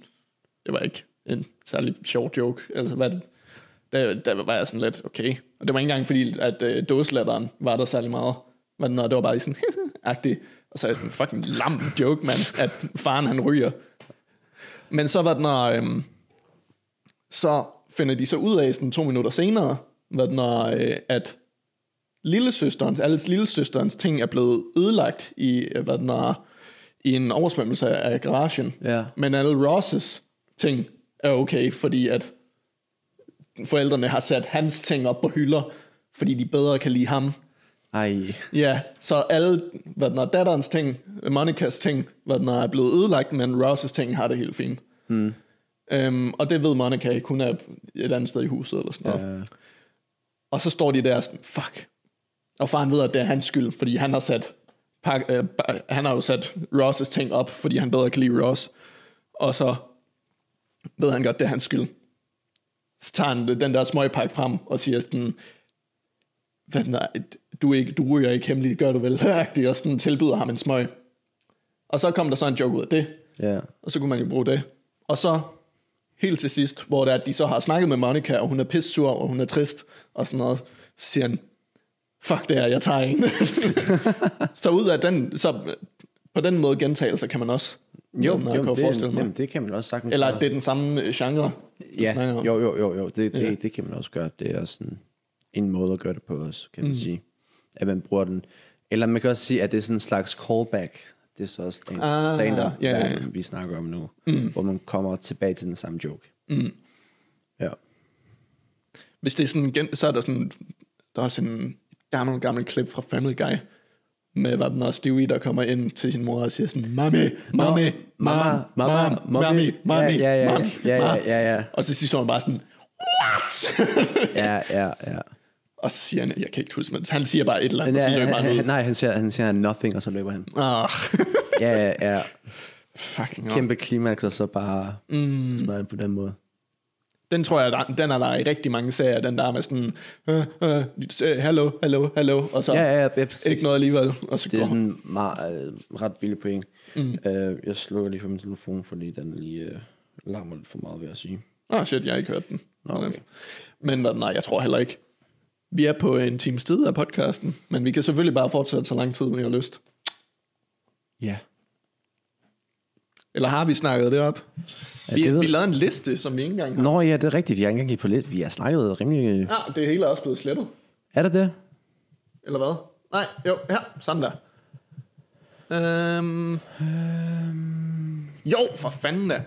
det var ikke en særlig sjov joke. Altså, hvad, der, der var jeg sådan lidt, okay. Og det var ikke engang fordi, at øh, dåselatteren var der særlig meget. Men det var bare sådan, agtigt. Og så er jeg sådan, fucking lam joke, mand, at faren han ryger. Men så var det, når, øhm, så finder de så ud af sådan to minutter senere, hvad det, når, øh, at lillesøsterens, alles lillesøsterens ting er blevet ødelagt i, øh, hvad det, når, i en oversvømmelse af garagen. Ja. Men alle Rosses ting er okay, fordi at forældrene har sat hans ting op på hylder, fordi de bedre kan lide ham. Ej, Ja, så alle, hvad den er, datterens ting, Monikas ting, hvad den er, er blevet ødelagt, men Rosses ting har det helt fint. Mm. Øhm, og det ved Monica ikke, hun er et andet sted i huset eller sådan noget. øh, Og så står de der sådan, fuck. Og faren ved, at det er hans skyld, fordi han har sat, pak, øh, han har jo sat Ross' ting op, fordi han bedre kan lide Ross. Og så ved han godt, det er hans skyld. Så tager han den der smøgpakke frem og siger sådan, hvad den er, du, ikke, du ryger ikke hemmeligt, gør du vel? Og sådan tilbyder ham en smøg. Og så kom der så en joke ud af det, ja. og så kunne man jo bruge det. Og så helt til sidst, hvor det er, at de så har snakket med Monica, og hun er pisse sur, og hun er trist, og sådan noget, så siger han, fuck det her, jeg tager en. så ud af den, så på den måde gentagelser kan man også. Jo, den, jo kan det, forestille mig. jamen, det kan man også sagtens Eller at det er den samme øh, genre. Ja, jo, jo, jo, jo. Det, det, Ja. det kan man også gøre. Det er også sådan en måde at gøre det på også, kan man sige. At man bruger den. Eller man kan også sige, at det er sådan en slags callback Det er så stand, Ah, stand-up, ja, ja, ja. hvor vi snakker om nu. Mm. Hvor man kommer tilbage til den samme joke. Mm. Ja. Hvis det er sådan, så er der sådan, der er sådan, der er nogle gamle klip fra Family Guy, med hvad den er, Stewie, der kommer ind til sin mor og siger sådan, Mami, mami, mama, mama, mami, mami, ja, ja, ja, mami, ja, ja, mami." ja, ja. Og så siger hun bare sådan, what? Ja, ja, ja. Og så siger han, jeg kan ikke huske, men han siger bare et eller andet, og så ja, løber han, han ud. nej, han siger, han siger nothing, og så løber han. Ah, Ja, ja, ja. fucking. Kæmpe klimaks, og så bare mm. smadret på den måde. Den tror jeg, der, den er der i rigtig mange serier, den der med sådan, øh, øh, hallo, hallo, hallo, og så Ja, ja, ja, ikke noget alligevel, og så Det er sådan meget, øh, ret billig point. Mm. Øh, jeg slukker lige for min telefon, fordi den lige øh, larmer lidt for meget, vil jeg sige. Ah, shit, jeg har ikke hørt den. okay. Men nej, jeg tror heller ikke. Vi er på en times tid af podcasten, men vi kan selvfølgelig bare fortsætte så lang tid, vi har lyst. Ja. Eller har vi snakket det op? ja Vi, det vi lavede en liste, som vi ikke engang har. Nå ja, det er rigtigt. Vi har ikke engang på lidt. Vi har snakket rimelig... Ja, det hele er også blevet slettet. Er det det? Eller hvad? Nej, jo, her, sådan der. Øhm, jo, for fanden da.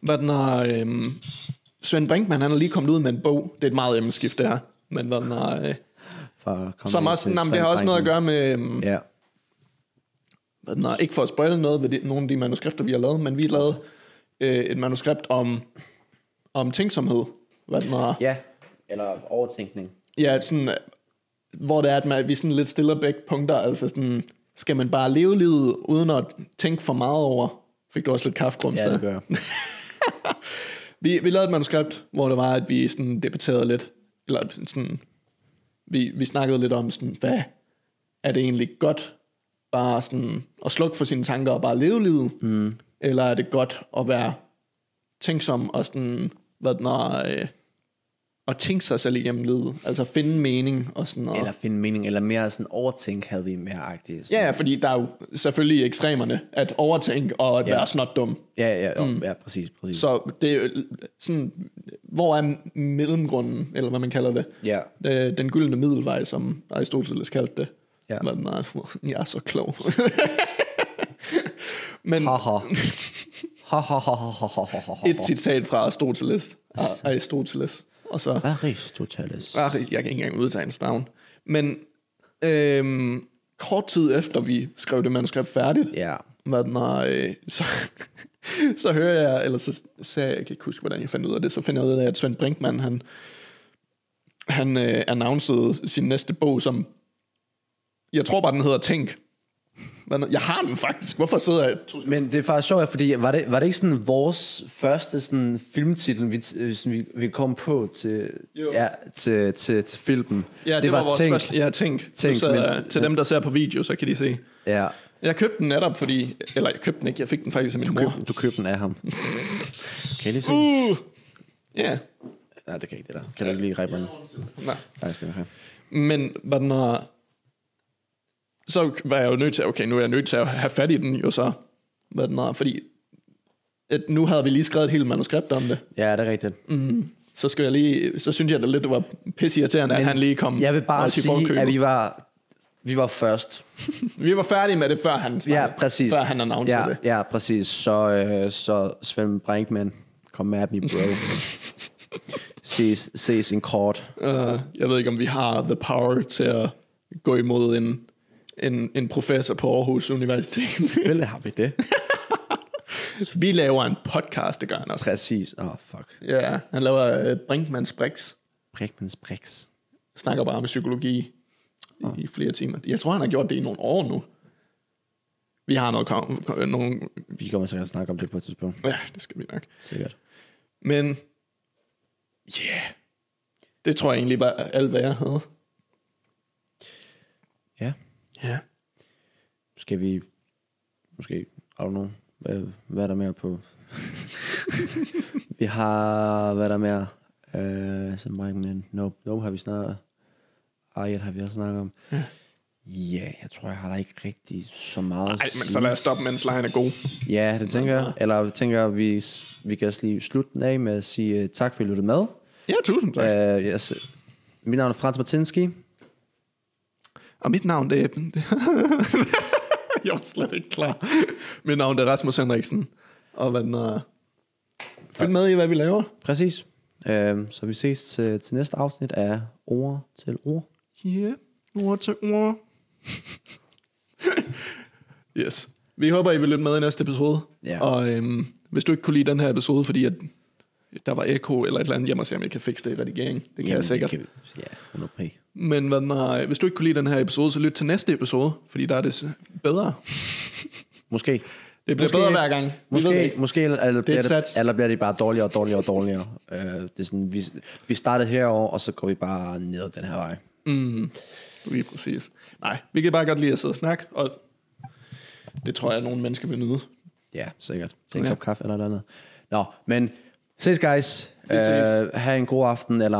Hvad den er, øhm, Svend Brinkmann, han er lige kommet ud med en bog. Det er et meget emneskift, det her. Men den er, øh, som også, nej, det har også noget at gøre med, øhm, Ja. hvad den er, ikke for at spoile noget ved de, nogle af de manuskripter, vi har lavet, men vi har lavet øh, et manuskript om, om tænksomhed. Hvad den er, Ja. Eller overtænkning. ja, sådan, øh, hvor det er, at man, vi sådan lidt stiller begge punkter, altså sådan, skal man bare leve livet, uden at tænke for meget over? Fik du også lidt kaffegrums Ja, der? det gør. Vi, vi lavede et manuskript, hvor det var, at vi sådan debatterede lidt, eller sådan, vi, vi snakkede lidt om sådan, hvad er det egentlig godt, bare sådan at slukke for sine tanker og bare leve livet, mm. eller er det godt at være tænksom og sådan, hvad er, øh, at tænke sig selv igennem livet, altså finde mening og sådan noget. Eller finde mening, eller mere sådan overtænk havde vi mere agtigt. Ja, ja, fordi der er jo selvfølgelig ekstremerne, at overtænke og at Ja. være snot dum. ja, ja, mm. ja, præcis, præcis. Så det er jo sådan, hvor er mellemgrunden, eller hvad man kalder det? Ja. Øh, Den gyldne middelvej, som Aristoteles kaldte det. Ja. Den er. Jeg er så klog. Men Haha. Haha. et citat fra Aristoteles. Ar- Aristoteles. Og så, Aristoteles. ah, jeg kan ikke engang udtale hans navn. Men øhm, kort tid efter vi skrev det manuskript færdigt, Ja. hvad den er, øh, så, så hører jeg, eller så sagde jeg, jeg kan ikke huske, hvordan jeg fandt ud af det, så finder jeg ud af, at Svend Brinkmann, han, han øh, annoncerede sin næste bog som, jeg tror bare, den hedder Tænk. Men Jeg har den faktisk. Hvorfor sidder jeg... Men det er faktisk sjovt, fordi var det, var det ikke sådan vores første sådan filmtitel, vi, øh, sådan, vi, vi kom på til, Jo. ja, til, til, til filmen? Ja, det, det var, var vores Tænk. første... Ja, Tænk. Tænk, så, men- til dem, der ser på video, så kan de se. Ja, Jeg købte den netop, fordi... Eller jeg købte den ikke, jeg fik den faktisk af min du, mor. køb, du købte den af ham. kan lige se? Uh! Ja. Ja, det kan ikke det der. Kan du ikke lige ræbe mig? Nej. Tak skal du have. Men hvad den er, så var jeg jo nødt til, okay, nu er jeg nødt til at have fat i den jo så, hvad den er, fordi at nu havde vi lige skrevet et helt manuskript om det, Ja, det er rigtigt. Mm. så skal jeg lige, så synes jeg da lidt, det var pisseirriterende, at han lige kom Jeg vil bare sige, forkøbet. at vi var, vi var først. vi var færdige med det, før han, Ja, præcis. før han annoncerede Ja, det. ja, præcis. Så, øh, så Svend Brinkmann, kom at me, bro. ses, ses en kort. Uh, jeg ved ikke, om vi har the power til at gå imod en, en, en professor på Aarhus Universitet. Selvfølgelig har vi det. vi laver en podcast, det gør han også. Præcis. Åh, oh, fuck. Ja, han laver uh, Brinkmanns Brix. Brinkmanns Brix. snakker bare med psykologi i, i flere timer. Jeg tror, han har gjort det i nogle år nu. Vi har noget, kom, kom, nogle... Vi kommer sikkert snakke om det på et tidspunkt. Ja, det skal vi nok. Sikkert. Men, ja, yeah, det tror jeg egentlig var alt, hvad jeg havde. Ja. Skal vi... Måske... I don't know. Hvad, hvad er der mere på... vi har... Hvad er der mere? Øh, som Brinkmann. Nope. Nope har vi snakket... Ariel har vi også snakket om. Ja. Ja, jeg tror, jeg har da ikke rigtig så meget at Ej, men så lad os stoppe, mens lejen er god. Ja, det tænker jeg. Eller jeg tænker, vi, vi kan også lige slutte den af med at sige uh, tak, for at I lyttede med. Ja, tusind tak. Uh, yes. Mit navn er Frans Martinski. Og mit navn, det er... Det, jeg var slet ikke klar. Mit navn er Rasmus Henriksen. Og hvad den er... Følg med i, hvad vi laver. Præcis. Øhm, så vi ses til, til næste afsnit af Ord til Ord. Yeah. ord til ord. yes. Vi håber, I vil lytte med i næste episode. Ja. Og øhm, hvis du ikke kunne lide den her episode, fordi at der var ekko eller et eller andet, jeg må se, om jeg kan fikse det i redigering. Det kan Jamen, jeg sikkert. Kan ja, 100 p. Men hvad, når, hvis du ikke kunne lide den her episode, så lyt til næste episode, fordi der er det bedre. Måske. Det bliver Måske- bedre hver gang. Vi ved det Måske, ikke. måske eller, er bliver et det, eller bliver det bare dårligere og dårligere og dårligere. Uh, det er sådan, vi, vi startede herover og så går vi bare ned den her vej. Mm, lige præcis. Nej, vi kan bare godt lide at sidde og snakke, og det tror jeg, at nogle mennesker vil nyde. Ja, sikkert. Det er en Ja. kop kaffe eller noget andet. Nå, men ses guys. Vi ses. Uh, ha' en god aften, eller